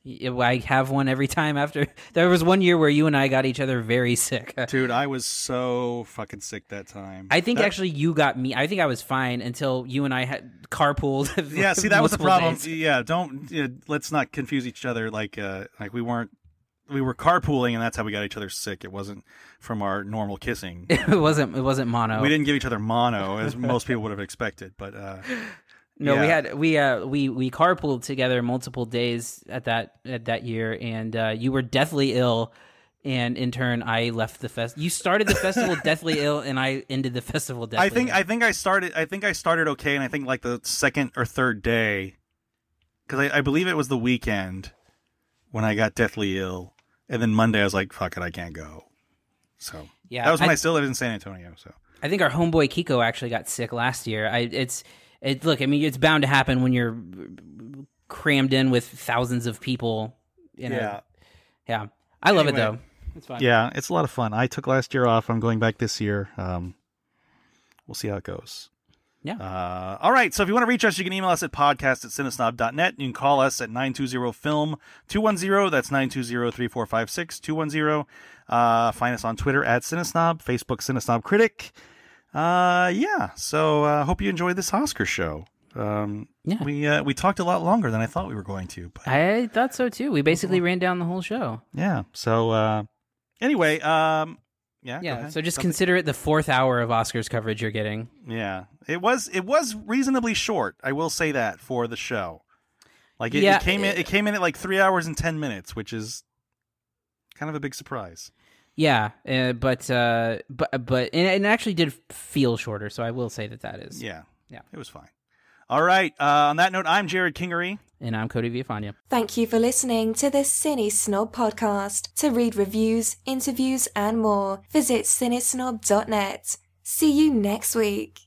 I have one every time after. There was one year where you and I got each other very sick. Dude, I was so fucking sick that time. I think That- actually you got me. I think I was fine until you and I had carpooled. Yeah, see, that was the problem. days. Yeah, don't yeah, let's not confuse each other. Like, uh, like we weren't. We were carpooling, and that's how we got each other sick. It wasn't from our normal kissing. It wasn't. It wasn't mono. We didn't give each other mono, as most people would have expected. But uh, No, we had we uh we we carpooled together multiple days at that at that year, and uh, you were deathly ill, and in turn I left the fest. You started the festival deathly ill, and I ended the festival deathly. I think ill. I think I started. I think I started okay, and I think like the second or third day, because I, I believe it was the weekend when I got deathly ill, and then Monday I was like, "Fuck it, I can't go." So yeah, that was when I, I, still lived in San Antonio. So I think our homeboy Kiko actually got sick last year. I it's it look. I mean, it's bound to happen when you're crammed in with thousands of people. You know, yeah, yeah. I love it though. It's fun. yeah, it's a lot of fun. I took last year off. I'm going back this year. Um, we'll see how it goes. Yeah. Uh, all right. So if you want to reach us, you can email us at podcast at cinesnob.net. You can call us at 920-FILM 210. That's 920-3456 210. Uh, find us on Twitter at Cinesnob, Facebook Cinesnob Critic. Uh, yeah. So uh, hope you enjoyed this Oscar show. Um, Yeah. we uh, we talked a lot longer than I thought we were going to. But I thought so too. We basically ran down the whole show. yeah. So uh, anyway, um, yeah. Yeah, so just Something- consider it the fourth hour of Oscars coverage you're getting. Yeah, it was it was reasonably short. I will say that for the show. Like it, Yeah, it came in it- it came in at like three hours and ten minutes, which is kind of a big surprise. Yeah, uh, but uh, but but and it actually did feel shorter, so I will say that that is. Yeah, Yeah. it was fine. All right. Uh, on that note, I'm Jerrod Kingery. And I'm Cody Villafana. Thank you for listening to the CineSnob podcast. To read reviews, interviews, and more, visit cinesnob.net. See you next week.